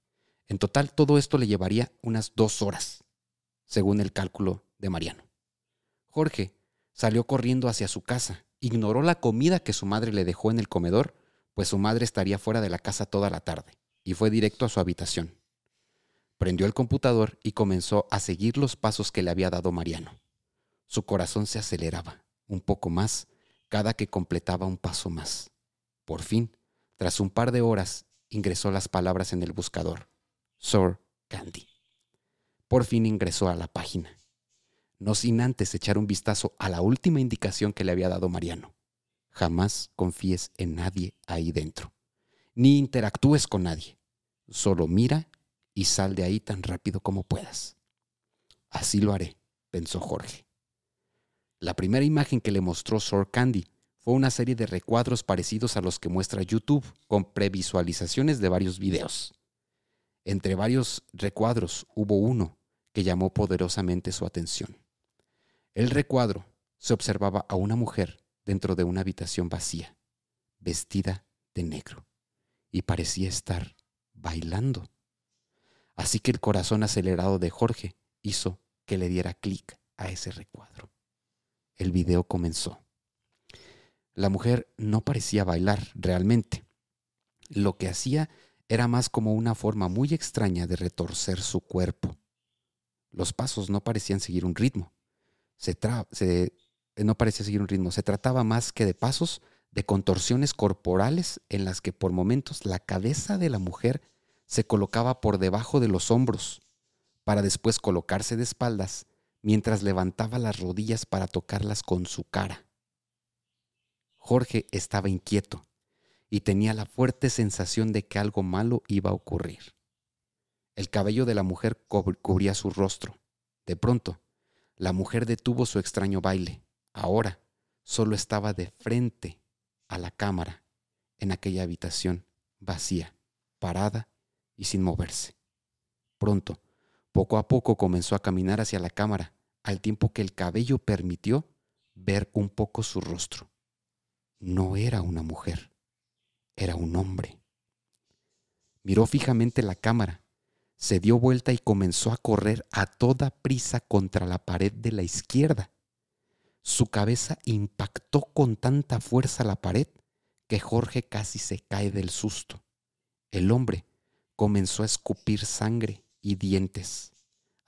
En total, todo esto le llevaría unas dos horas, según el cálculo de Mariano. Jorge salió corriendo hacia su casa, ignoró la comida que su madre le dejó en el comedor, pues su madre estaría fuera de la casa toda la tarde, y fue directo a su habitación. Prendió el computador y comenzó a seguir los pasos que le había dado Mariano. Su corazón se aceleraba un poco más cada que completaba un paso más. Por fin, tras un par de horas, ingresó las palabras en el buscador. Sor Candy. Por fin ingresó a la página, no sin antes echar un vistazo a la última indicación que le había dado Mariano. Jamás confíes en nadie ahí dentro, ni interactúes con nadie. Solo mira y sal de ahí tan rápido como puedas. Así lo haré, pensó Jorge. La primera imagen que le mostró Sor Candy fue una serie de recuadros parecidos a los que muestra YouTube, con previsualizaciones de varios videos. Entre varios recuadros hubo uno que llamó poderosamente su atención. El recuadro se observaba a una mujer dentro de una habitación vacía, vestida de negro, y parecía estar bailando. Así que el corazón acelerado de Jorge hizo que le diera clic a ese recuadro. El video comenzó. La mujer no parecía bailar realmente. Lo que hacía era más como una forma muy extraña de retorcer su cuerpo. Los pasos no parecían seguir un ritmo. Se, no parecía seguir un ritmo. Se trataba más que de pasos de contorsiones corporales en las que por momentos la cabeza de la mujer se colocaba por debajo de los hombros para después colocarse de espaldas mientras levantaba las rodillas para tocarlas con su cara. Jorge estaba inquieto y tenía la fuerte sensación de que algo malo iba a ocurrir. El cabello de la mujer cubría su rostro. De pronto, la mujer detuvo su extraño baile. Ahora solo estaba de frente a la cámara en aquella habitación vacía, parada y sin moverse. Pronto, poco a poco comenzó a caminar hacia la cámara, al tiempo que el cabello permitió ver un poco su rostro. No era una mujer, era un hombre. Miró fijamente la cámara, se dio vuelta y comenzó a correr a toda prisa contra la pared de la izquierda. Su cabeza impactó con tanta fuerza la pared que Jorge casi se cae del susto. El hombre comenzó a escupir sangre y dientes,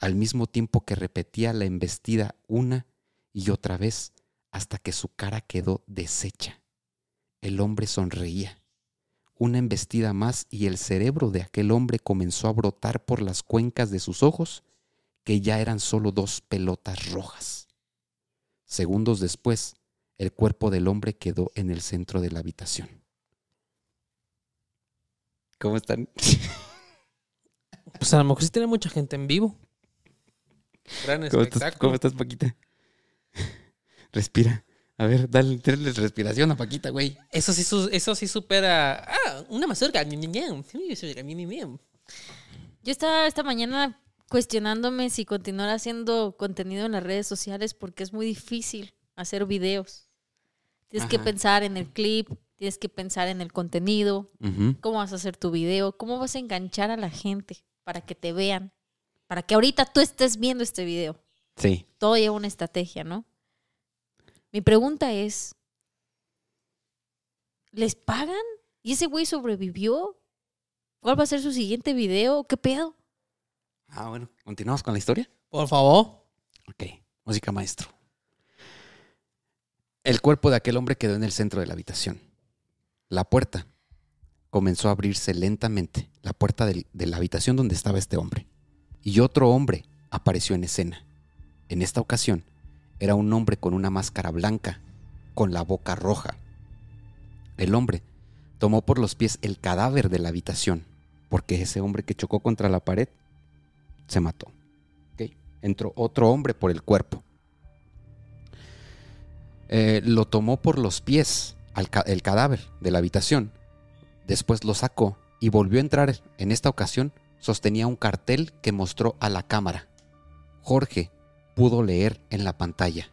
al mismo tiempo que repetía la embestida una y otra vez hasta que su cara quedó deshecha. El hombre sonreía. Una embestida más y el cerebro de aquel hombre comenzó a brotar por las cuencas de sus ojos, que ya eran solo dos pelotas rojas. Segundos después, el cuerpo del hombre quedó en el centro de la habitación. ¿Cómo están? Pues a lo mejor sí tiene mucha gente en vivo. Gran ¿Cómo espectáculo. estás, ¿Cómo estás, Paquita? Respira. A ver, dale, dale respiración a Paquita, güey. Eso sí, eso sí supera. Ah, una mazorca. Yo estaba esta mañana cuestionándome si continuar haciendo contenido en las redes sociales porque es muy difícil hacer videos. Tienes que pensar en el clip, tienes que pensar en el contenido, cómo vas a hacer tu video, cómo vas a enganchar a la gente para que te vean, para que ahorita tú estés viendo este video. Sí. Todo lleva una estrategia, ¿no? Mi pregunta es, ¿les pagan? ¿Y ese güey sobrevivió? ¿Cuál va a ser su siguiente video? ¿Qué pedo? Ah, bueno. ¿Continuamos con la historia? Por favor. Ok. Música maestro. El cuerpo de aquel hombre quedó en el centro de la habitación. La puerta comenzó a abrirse lentamente, la puerta del- de la habitación donde estaba este hombre. Y otro hombre apareció en escena. En esta ocasión era un hombre con una máscara blanca, con la boca roja. El hombre tomó por los pies el cadáver de la habitación, porque ese hombre que chocó contra la pared se mató. Ok. Entró otro hombre por el cuerpo. Eh, lo tomó por los pies el cadáver de la habitación. Después lo sacó y volvió a entrar. En esta ocasión sostenía un cartel que mostró a la cámara. Jorge pudo leer en la pantalla.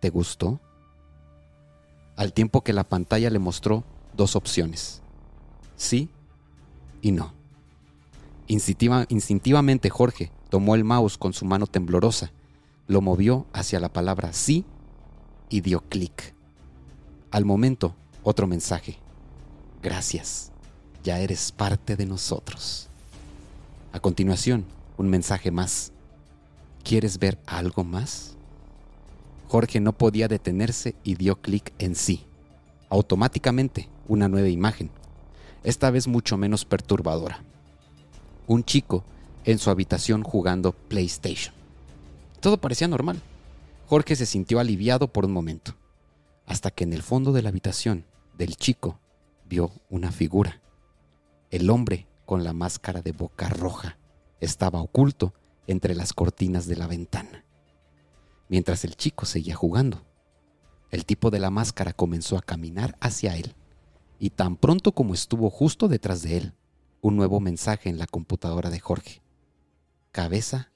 ¿Te gustó? Al tiempo que la pantalla le mostró dos opciones. Sí y no. Instintiva- instintivamente Jorge tomó el mouse con su mano temblorosa, lo movió hacia la palabra sí y dio clic. Al momento, otro mensaje. Gracias, ya eres parte de nosotros. A continuación, un mensaje más. ¿Quieres ver algo más? Jorge no podía detenerse y dio clic en sí. Automáticamente, una nueva imagen, esta vez mucho menos perturbadora un chico en su habitación jugando PlayStation. Todo parecía normal. Jorge se sintió aliviado por un momento, hasta que en el fondo de la habitación del chico vio una figura. El hombre con la máscara de boca roja estaba oculto entre las cortinas de la ventana. Mientras el chico seguía jugando, el tipo de la máscara comenzó a caminar hacia él, y tan pronto como estuvo justo detrás de él, un nuevo mensaje en la computadora de Jorge. Cabeza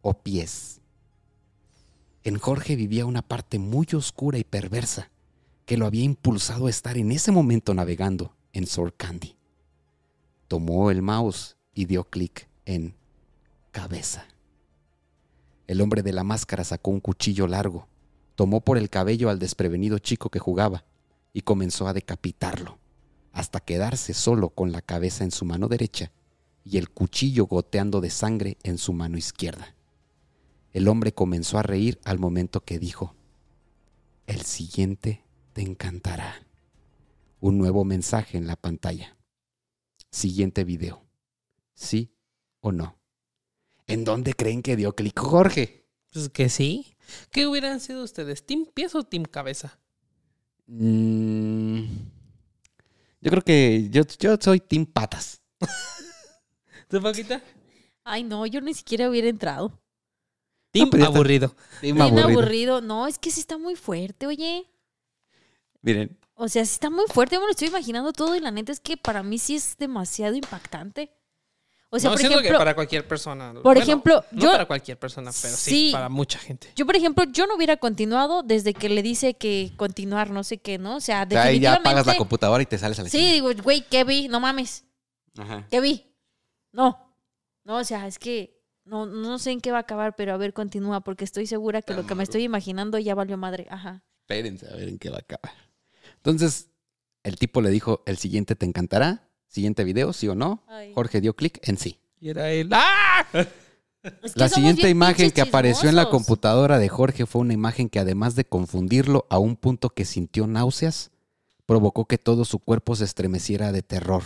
o pies. En Jorge vivía una parte muy oscura y perversa que lo había impulsado a estar en ese momento navegando en Sword Candy. Tomó el mouse y dio clic en cabeza. El hombre de la máscara sacó un cuchillo largo, tomó por el cabello al desprevenido chico que jugaba y comenzó a decapitarlo, hasta quedarse solo con la cabeza en su mano derecha y el cuchillo goteando de sangre en su mano izquierda. El hombre comenzó a reír al momento que dijo, el siguiente te encantará. Un nuevo mensaje en la pantalla. Siguiente video. ¿Sí o no? ¿En dónde creen que dio clic Jorge? Pues que sí. ¿Qué hubieran sido ustedes? ¿Team pies o team cabeza? Mm, yo creo que yo, yo soy Team Patas. ¿Tu Paquita? Ay, no, yo ni siquiera hubiera entrado. Team está- aburrido. Team aburrido. aburrido. No, es que sí está muy fuerte, oye. Miren, O sea, sí está muy fuerte. Yo me lo estoy imaginando todo y la neta es que para mí sí es demasiado impactante. O sea, no, por siento ejemplo, que para cualquier persona. por Bueno, ejemplo, no yo- para cualquier persona, pero sí, Sí. para mucha gente. yo, por ejemplo, yo no hubiera continuado desde que le dice que continuar, no sé qué, ¿no? O sea, o sea, ahí ya definitivamente. apagas la computadora y te sales a la Sí, digo, güey, ¿qué vi? No mames. Ajá. ¿Qué vi? No. No, o sea, es que no, no sé en qué va a acabar, pero a ver, continúa, porque estoy segura que lo que me estoy imaginando ya valió madre. Ajá. Espérense a ver en qué va a acabar. Entonces, el tipo le dijo, el siguiente te encantará. Siguiente video, sí o no. Ay. Jorge dio clic en sí. Y era él. ¡Ah! Es que La siguiente imagen que apareció en la computadora de Jorge fue una imagen que además de confundirlo a un punto que sintió náuseas, provocó que todo su cuerpo se estremeciera de terror.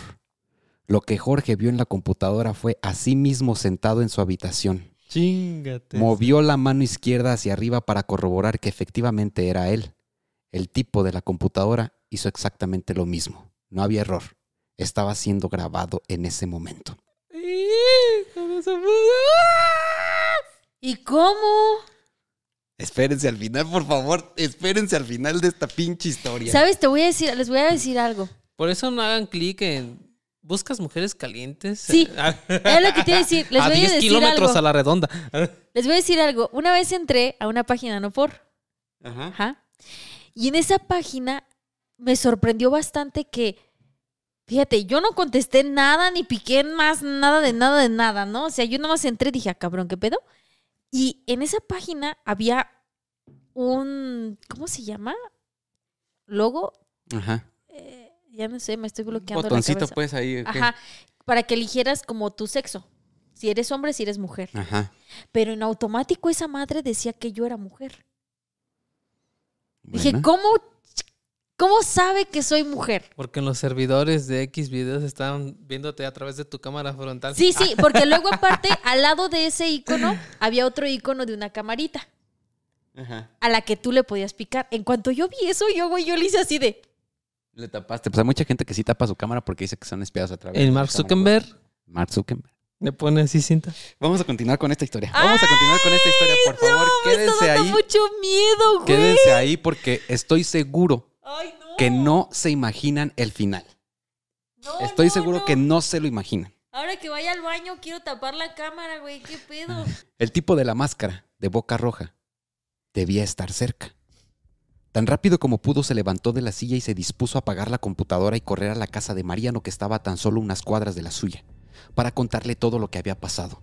Lo que Jorge vio en la computadora fue a sí mismo sentado en su habitación. Chingate. Movió la mano izquierda hacia arriba para corroborar que efectivamente era él. El tipo de la computadora hizo exactamente lo mismo. No había error. Estaba siendo grabado en ese momento. ¿Cómo se pudo? ¿Y cómo? Espérense al final, por favor. Espérense al final de esta pinche historia. ¿Sabes? Te voy a decir, les voy a decir algo. Por eso no hagan clic en. ¿Buscas mujeres calientes? Sí. A, Es lo que te iba a decir. Les a voy a 10 decir kilómetros algo. a la redonda. Les voy a decir algo. Una vez entré a una página, no por. Ajá. Ajá. Y en esa página me sorprendió bastante que, fíjate, yo no contesté nada, ni piqué más nada de nada de nada, ¿no? O sea, yo nomás entré y dije, ah, cabrón, ¿qué pedo? Y en esa página había un, ¿cómo se llama? Logo. Ajá. Eh, ya no sé, me estoy bloqueando Botoncito, la cabeza. pues ahí. Ajá. Para que eligieras como tu sexo. Si eres hombre, si eres mujer. Ajá. Pero en automático esa madre decía que yo era mujer. Dije. ¿cómo, ¿cómo sabe que soy mujer? Porque en los servidores de X videos están viéndote a través de tu cámara frontal. Sí, sí, porque luego aparte, al lado de ese icono, había otro icono de una camarita Ajá. a la que tú le podías picar. En cuanto yo vi eso, yo, güey, yo le hice así de... Le tapaste. Pues hay mucha gente que sí tapa su cámara porque dice que son espiados a través El Mark. Zuckerberg Mark Zuckerberg. Le pone así cinta. Vamos a continuar con esta historia. Vamos a continuar con esta historia, por favor. Me está quédense dando ahí. mucho miedo, güey. Quédense ahí porque estoy seguro Ay, no. que no se imaginan el final. No, Estoy no, seguro que no se lo imaginan. Ahora que vaya al baño, quiero tapar la cámara, güey. ¿Qué pedo? El tipo de la máscara, de boca roja, debía estar cerca. Tan rápido como pudo se levantó de la silla y se dispuso a apagar la computadora y correr a la casa de Mariano que estaba a tan solo unas cuadras de la suya, para contarle todo lo que había pasado.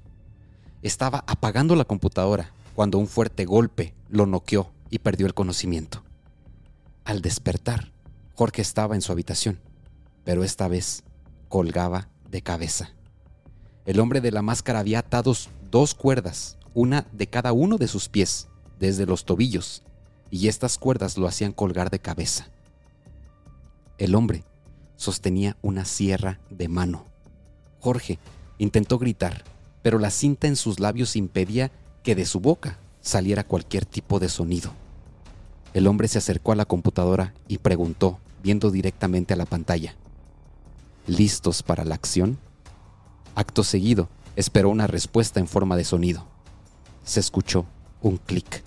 Estaba apagando la computadora cuando un fuerte golpe lo noqueó y perdió el conocimiento. Al despertar, Jorge estaba en su habitación, pero esta vez colgaba de cabeza. El hombre de la máscara había atado dos cuerdas, una de cada uno de sus pies, desde los tobillos, y estas cuerdas lo hacían colgar de cabeza. El hombre sostenía una sierra de mano. Jorge intentó gritar, pero la cinta en sus labios impedía que de su boca saliera cualquier tipo de sonido. El hombre se acercó a la computadora y preguntó, viendo directamente a la pantalla, ¿listos para la acción? Acto seguido, esperó una respuesta en forma de sonido. Se escuchó un clic.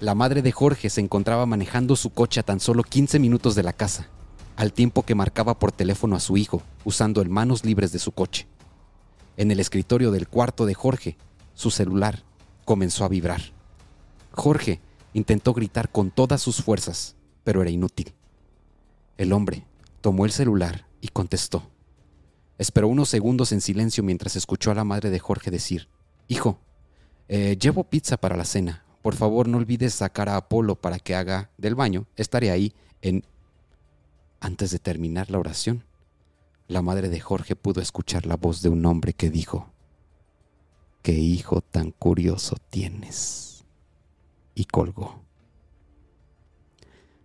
La madre de Jorge se encontraba manejando su coche a tan solo 15 minutos de la casa, al tiempo que marcaba por teléfono a su hijo, usando el manos libres de su coche. En el escritorio del cuarto de Jorge, su celular comenzó a vibrar. Jorge intentó gritar con todas sus fuerzas, pero era inútil. El hombre tomó el celular y contestó. Esperó unos segundos en silencio mientras escuchó a la madre de Jorge decir, Hijo, eh, llevo pizza para la cena. Por favor, no olvides sacar a Apolo para que haga del baño. Estaré ahí en... Antes de terminar la oración, la madre de Jorge pudo escuchar la voz de un hombre que dijo, qué hijo tan curioso tienes. Y colgó.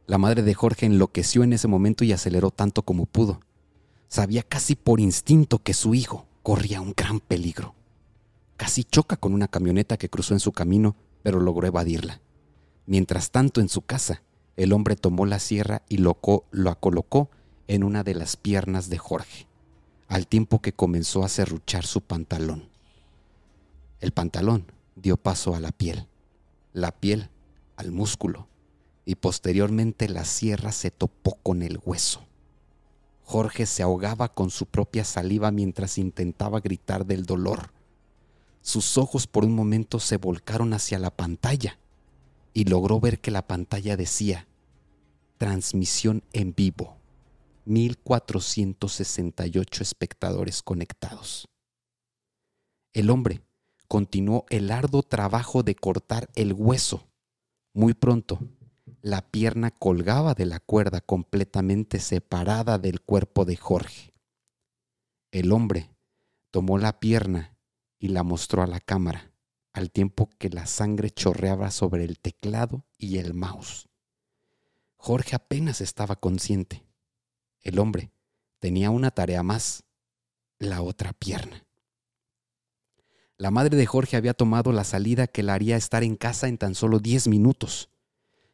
La madre de Jorge enloqueció en ese momento y aceleró tanto como pudo. Sabía casi por instinto que su hijo corría un gran peligro. Casi choca con una camioneta que cruzó en su camino, pero logró evadirla. Mientras tanto, en su casa, el hombre tomó la sierra y lo, lo colocó en una de las piernas de Jorge, al tiempo que comenzó a serruchar su pantalón. El pantalón dio paso a la piel, la piel al músculo, y posteriormente la sierra se topó con el hueso. Jorge se ahogaba con su propia saliva mientras intentaba gritar del dolor. Sus ojos por un momento se volcaron hacia la pantalla y logró ver que la pantalla decía transmisión en vivo. 1468 espectadores conectados. El hombre continuó el arduo trabajo de cortar el hueso. Muy pronto, la pierna colgaba de la cuerda completamente separada del cuerpo de Jorge. El hombre tomó la pierna y la mostró a la cámara, al tiempo que la sangre chorreaba sobre el teclado y el mouse. Jorge apenas estaba consciente. El hombre tenía una tarea más, la otra pierna. La madre de Jorge había tomado la salida que la haría estar en casa en tan solo diez minutos.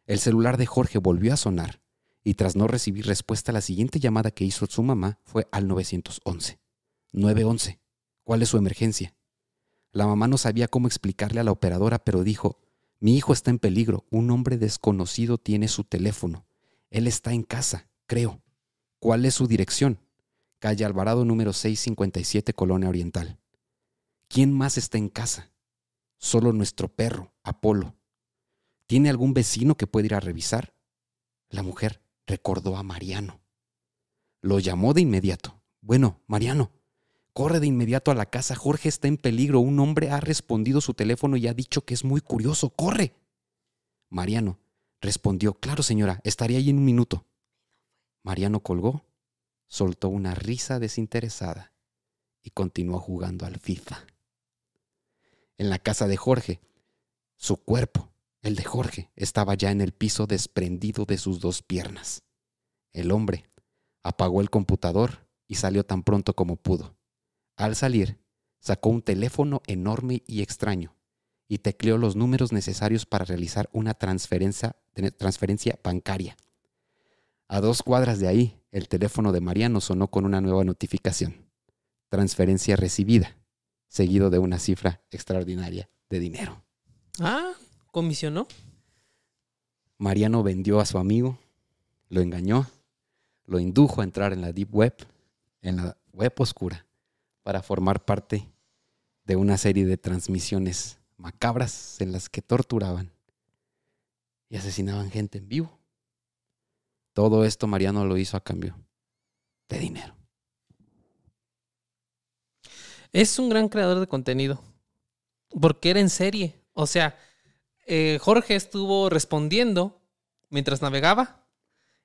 El celular de Jorge volvió a sonar y tras no recibir respuesta la siguiente llamada que hizo su mamá fue al 911. 911. ¿Cuál es su emergencia? La mamá no sabía cómo explicarle a la operadora, pero dijo, mi hijo está en peligro, un hombre desconocido tiene su teléfono. Él está en casa, creo. ¿Cuál es su dirección? Calle Alvarado número 657, Colonia Oriental. ¿Quién más está en casa? Solo nuestro perro, Apolo. ¿Tiene algún vecino que pueda ir a revisar? La mujer recordó a Mariano. Lo llamó de inmediato. Bueno, Mariano, corre de inmediato a la casa. Jorge está en peligro. Un hombre ha respondido su teléfono y ha dicho que es muy curioso. Corre. Mariano respondió, claro señora, estaré ahí en un minuto. Mariano colgó, soltó una risa desinteresada y continuó jugando al FIFA. En la casa de Jorge, su cuerpo, el de Jorge, estaba ya en el piso desprendido de sus dos piernas. El hombre apagó el computador y salió tan pronto como pudo. Al salir, sacó un teléfono enorme y extraño y tecleó los números necesarios para realizar una transferencia, transferencia bancaria. A dos cuadras de ahí, el teléfono de Mariano sonó con una nueva notificación. Transferencia recibida, seguido de una cifra extraordinaria de dinero. Ah, comisionó. Mariano vendió a su amigo, lo engañó, lo indujo a entrar en la Deep Web, en la web oscura, para formar parte de una serie de transmisiones macabras en las que torturaban y asesinaban gente en vivo. Todo esto Mariano lo hizo a cambio de dinero. Es un gran creador de contenido. Porque era en serie. O sea, eh, Jorge estuvo respondiendo mientras navegaba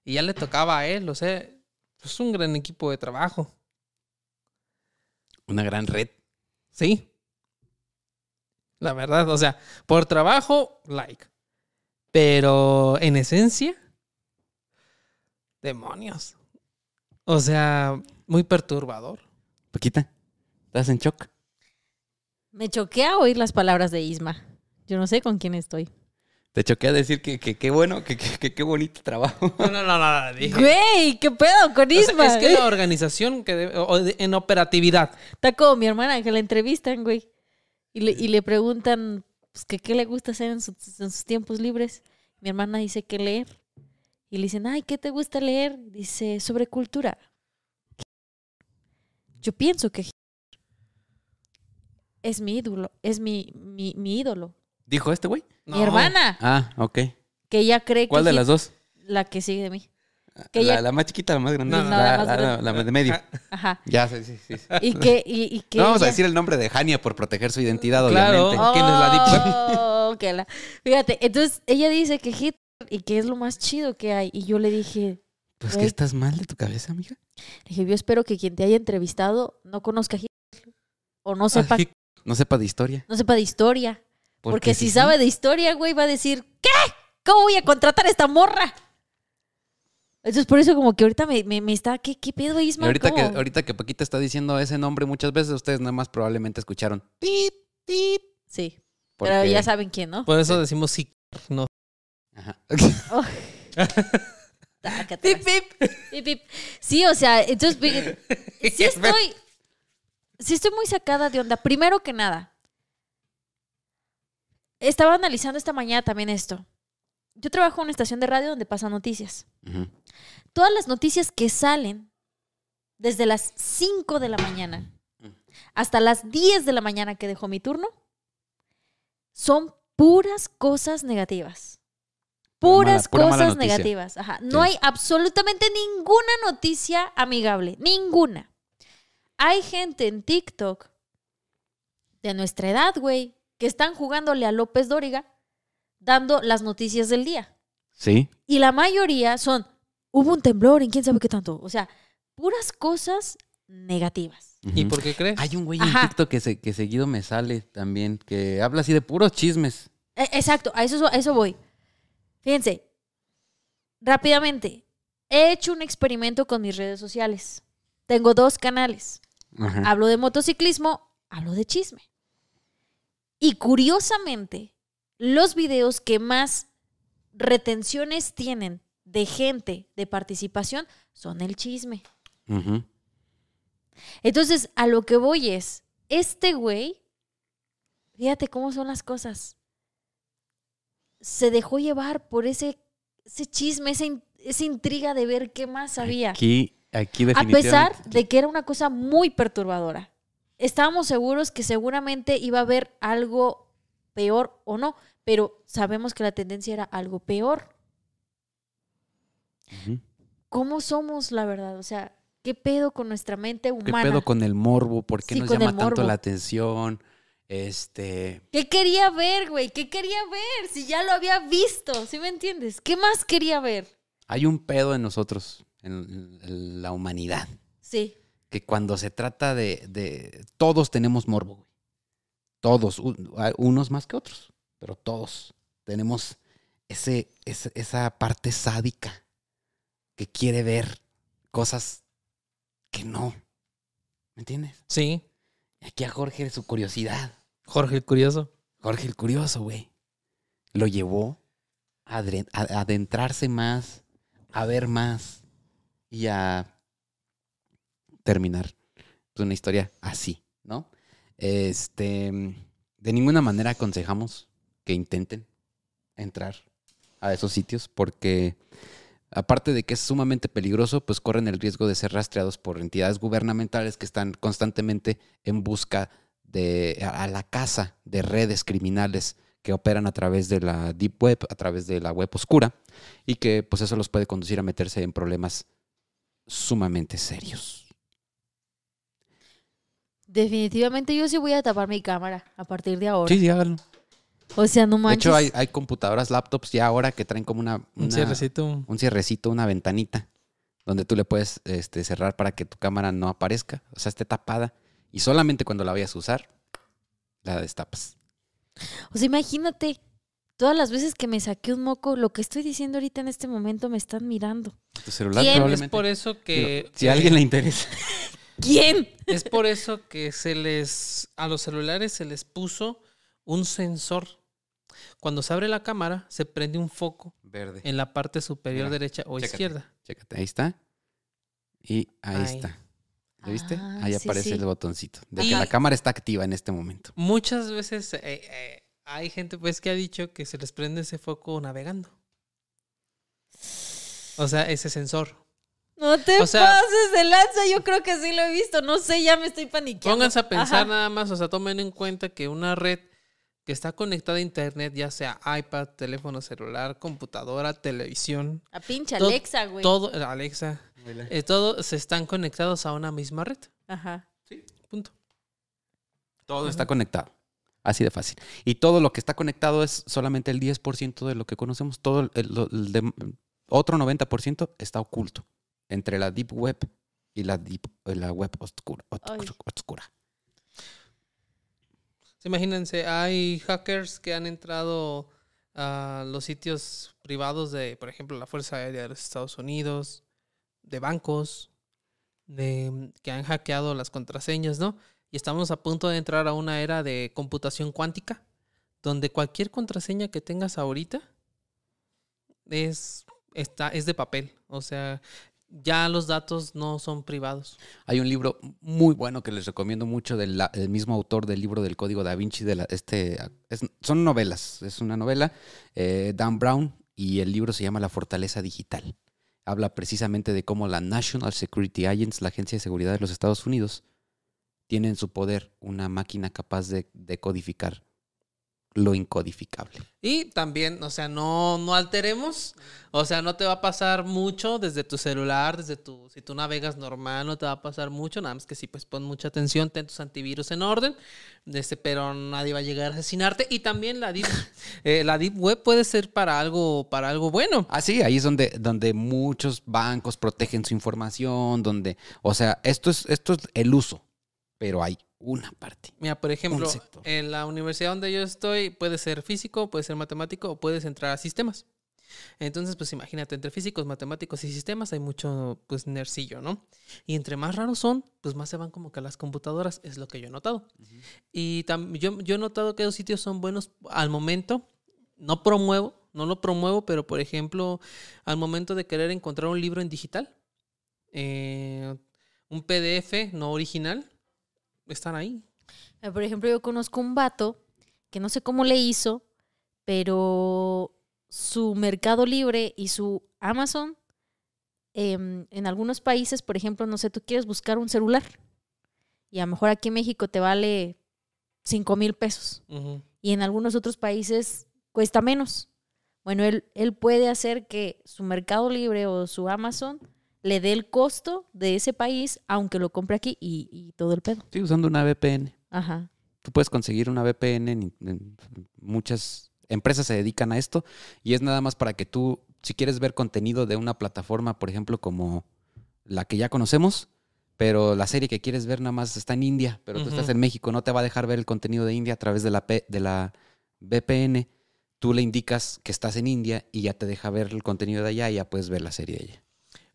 y ya le tocaba a él. O sea, es un gran equipo de trabajo. Una gran red. Sí. La verdad, o sea, por trabajo, like. Pero en esencia, Demonios. O sea, muy perturbador. Paquita, ¿estás en shock? Me choquea oír las palabras de Isma. Yo no sé con quién estoy. Te choquea decir que qué bueno, que qué bonito trabajo. No, no, no, no, dije. Güey, ¿qué pedo con Isma? es que la organización que en operatividad. Está como mi hermana que la entrevistan, güey. Y le, y le preguntan pues, que qué le gusta hacer en, en sus tiempos libres. Mi hermana dice que leer. Y le dicen, ay, ¿qué te gusta leer? Dice, sobre cultura. Yo pienso que es mi ídolo, es mi, mi, ídolo. ¿Dijo este güey? Mi hermana, Ah, ok. que ella cree ¿Cuál que de Hit- las dos? la que sigue de mí. Que la, ella- la más chiquita, la más grande. No, no, la, la más la- grande. la- la de medio. Ajá. Ya, sí, sí, sí. Y que, y, y que No vamos a decir el nombre de Hania por proteger su identidad, Claro. obviamente. ¿Quién es la Deep Oh, que la- Fíjate, entonces ella dice que Hit y que es lo más chido que hay. Y yo le dije, Pues que estás mal de tu cabeza, mija. le dije, yo espero que quien te haya entrevistado no conozca a Hit o no sepa, No sepa de historia. no sepa de historia. Porque, si sí, sabe de historia, güey, va a decir, ¿qué? ¿Cómo voy a contratar a esta morra? Entonces, por eso como que ahorita me, me, me está, ¿qué, qué pedo, Y Isma? ahorita que, ahorita que Paquita está diciendo ese nombre muchas veces, ustedes nada más probablemente escucharon. Tip, tip. Sí, porque- pero ya saben quién, ¿no? Por eso decimos sí. No. Ajá. Oh. Tácatelas. Pip, pip. Sí, o sea, entonces, sí estoy, sí estoy muy sacada de onda. Primero que nada, estaba analizando esta mañana también esto. Yo trabajo en una estación de radio donde pasan noticias. Todas las noticias que salen desde las 5 de la mañana hasta las 10 de la mañana que dejó mi turno son puras cosas negativas. Puras mala- pura mala cosas negativas. Ajá. No Sí. hay absolutamente ninguna noticia amigable. Ninguna. Hay gente en TikTok de nuestra edad, güey, que están jugándole a López Dóriga dando las noticias del día. Sí. Y la mayoría son, hubo un temblor en quién sabe qué tanto. O sea, puras cosas negativas. ¿Y por qué crees? Hay un güey Ajá. en TikTok que, se- que seguido me sale también, que habla así de puros chismes. E- Exacto, a eso, a eso voy. Fíjense, rápidamente, he hecho un experimento con mis redes sociales. Tengo dos canales. Ajá. Hablo de motociclismo, hablo de chisme. Y curiosamente, los videos que más retenciones tienen de gente de participación son el chisme. Entonces, a lo que voy es, este güey, fíjate cómo son las cosas. Se dejó llevar por ese, ese chisme, esa, in- esa intriga de ver qué más había. Aquí, aquí A pesar de que era una cosa muy perturbadora. Estábamos seguros que seguramente iba a haber algo peor o no, pero sabemos que la tendencia era algo peor. ¿Cómo somos, la verdad? O sea, ¿qué pedo con nuestra mente ¿Qué humana? pedo con el morbo? ¿Por qué Sí, nos llama tanto la atención? Este. ¿Qué quería ver, güey? ¿Qué quería ver? Si ya lo había visto, ¿sí me entiendes? ¿Qué más quería ver? Hay un pedo en nosotros, en la humanidad, Sí. Que cuando se trata de. de- todos tenemos morbo, güey. Todos, un- unos más que otros, pero todos tenemos ese, ese- esa parte sádica que quiere ver cosas que no. ¿Me entiendes? Sí. Y Aquí a Jorge su curiosidad. Jorge el Curioso. Jorge el Curioso, güey. Lo llevó a- adentrarse más, a ver más y a terminar pues, una historia así, ¿no? Este, de ninguna manera aconsejamos que intenten entrar a esos sitios porque aparte de que es sumamente peligroso, pues corren el riesgo de ser rastreados por entidades gubernamentales que están constantemente en busca de a la caza de redes criminales que operan a través de la deep web, a través de la web oscura y que pues eso los puede conducir a meterse en problemas sumamente serios. Definitivamente yo sí voy a tapar mi cámara a partir de ahora. Sí, sí, háganlo. O sea, no De manches. hecho, hay, hay computadoras, laptops ya ahora que traen como una, Un cierrecito. un cierrecito, una ventanita, donde tú le puedes este, cerrar para que tu cámara no aparezca, o sea, esté tapada. Y solamente cuando la vayas a usar, la destapas. O sea, imagínate, todas las veces que me saqué un moco, lo que estoy diciendo ahorita en este momento me están mirando. Tu celular ¿Quién? Es probablemente. por eso que. Digo, si a que- alguien le interesa. ¿Quién? Es por eso que se les. A los celulares se les puso un sensor. Cuando se abre la cámara, se prende un foco Verde. en la parte superior Mira, derecha o chécate. izquierda. Chécate, ahí está. Y ahí, Ahí. está. ¿Ya viste? Ah, ahí sí, aparece sí. el botoncito. De Y- que la cámara está activa en este momento. Muchas veces eh, eh, hay gente pues que ha dicho que se les prende ese foco navegando. O sea, ese sensor. No te O sea- pases de lanza, yo creo que sí lo he visto. No sé, ya me estoy paniqueando. Pónganse a pensar Ajá. nada más, o sea, tomen en cuenta que una red que está conectada a internet, ya sea iPad, teléfono celular, computadora, televisión, A pinche Todo- Alexa, güey. todo, Alexa, eh, todo se están conectados a una misma red. Ajá. Punto. Todo está conectado. Así de fácil. Y todo lo que está conectado es solamente el 10% de lo que conocemos. Todo el, el- el de- otro 90% está oculto entre la deep web y la deep la web oscura. Oscura. Sí, Imagínense, hay hackers que han entrado a los sitios privados de, por ejemplo, la Fuerza Aérea de los Estados Unidos, de bancos, de, que han hackeado las contraseñas, ¿no? Y estamos a punto de entrar a una era de computación cuántica, donde cualquier contraseña que tengas ahorita es, está, es de papel. O sea, ya los datos no son privados. Hay un libro muy bueno que les recomiendo mucho del mismo autor del libro del Código da Vinci. De la, este, es- son novelas, es una novela, eh, Dan Brown, y el libro se llama La Fortaleza Digital. Habla precisamente de cómo la National Security Agency, la Agencia de Seguridad de los Estados Unidos, tiene en su poder una máquina capaz de decodificar lo incodificable. Y también, o sea, no, no alteremos. O sea, no te va a pasar mucho desde tu celular, desde tu, si tú navegas normal, no te va a pasar mucho. Nada más que sí, pues pon mucha atención, ten tus antivirus en orden. Este, pero nadie va a llegar a asesinarte. Y también la deep, eh, la deep web puede ser para algo, para algo bueno. Ah, sí, ahí es donde, donde muchos bancos protegen su información, donde, o sea, esto es, esto es el uso, pero hay una parte. Mira, por ejemplo, en la universidad donde yo estoy, puede ser físico, puede ser matemático o puedes entrar a sistemas. Entonces, pues imagínate, entre físicos, matemáticos y sistemas hay mucho, pues, nercillo, ¿no? Y entre más raros son, pues más se van como que a las computadoras, es lo que yo he notado. Y yo, yo he notado que los sitios son buenos al momento. No promuevo, no lo promuevo, pero por ejemplo, al momento de querer encontrar un libro en digital, eh, un PDF no original, están ahí. Eh, Por ejemplo, yo conozco un vato que no sé cómo le hizo, pero su Mercado Libre y su Amazon, em, en algunos países, por ejemplo, no sé, tú quieres buscar un celular y a lo mejor aquí en México te vale 5 mil pesos y en algunos otros países cuesta menos. Bueno, él, él puede hacer que su Mercado Libre o su Amazon le dé el costo de ese país, aunque lo compre aquí y, y todo el pedo. Estoy usando una VPN. Ajá. Tú puedes conseguir una VPN, en, en- muchas empresas se dedican a esto y es nada más para que tú, si quieres ver contenido de una plataforma, por ejemplo, como la que ya conocemos, pero la serie que quieres ver nada más está en India, pero tú estás en México, no te va a dejar ver el contenido de India a través de la, P- de la VPN. Tú le indicas que estás en India y ya te deja ver el contenido de allá y ya puedes ver la serie de allá.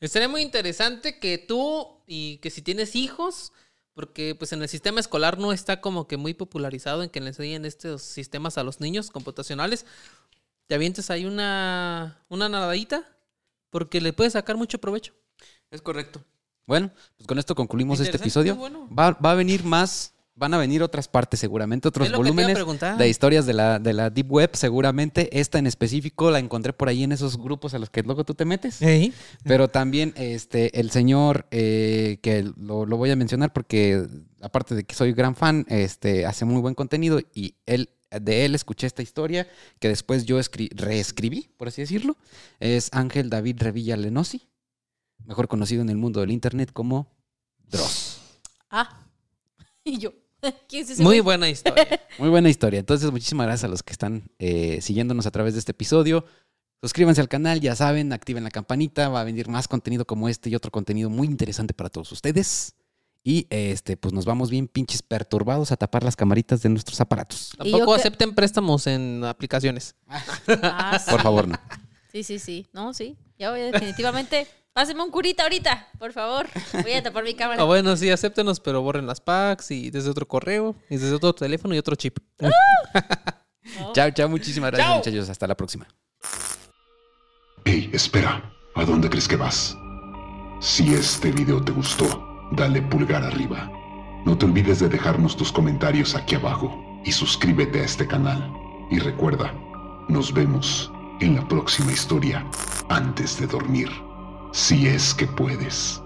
Estaría muy interesante que tú y que si tienes hijos, porque pues en el sistema escolar no está como que muy popularizado en que le enseñen estos sistemas a los niños computacionales, te avientes ahí una, una nadadita porque le puedes sacar mucho provecho. Es correcto. Bueno, pues con esto concluimos este episodio. muy bueno. Va, va a venir más, van a venir otras partes seguramente, otros volúmenes de historias de la, de la Deep Web seguramente. Esta en específico la encontré por ahí en esos grupos a los que luego tú te metes. Ey. Pero también este, el señor, eh, que lo, lo voy a mencionar porque aparte de que soy gran fan, este, hace muy buen contenido y él, de él escuché esta historia que después yo escri- reescribí, por así decirlo. Es Ángel David Revilla Lenosi, mejor conocido en el mundo del internet como Dross. Ah. Y yo. ¿Quién es ese Muy buena historia. Muy buena historia. Entonces, muchísimas gracias a los que están eh, siguiéndonos a través de este episodio. Suscríbanse al canal, ya saben, activen la campanita, va a venir más contenido como este y otro contenido muy interesante para todos ustedes. Y este, pues nos vamos bien pinches perturbados a tapar las camaritas de nuestros aparatos. Tampoco que- acepten préstamos en aplicaciones. Ah, sí. Por favor, no. Sí, sí, sí. No, sí. Ya voy, definitivamente. Páseme un curita ahorita, por favor. Voy a tapar mi cámara. Ah, bueno, sí, acéptenos, pero borren las packs y desde otro correo y desde otro teléfono y otro chip. No. Chao, chao, muchísimas gracias, Chao. muchachos. Hasta la próxima. Hey, espera, ¿a dónde crees que vas? Si este video te gustó, dale pulgar arriba. No te olvides de dejarnos tus comentarios aquí abajo y suscríbete a este canal. Y recuerda, nos vemos en la próxima historia antes de dormir. Si es que puedes.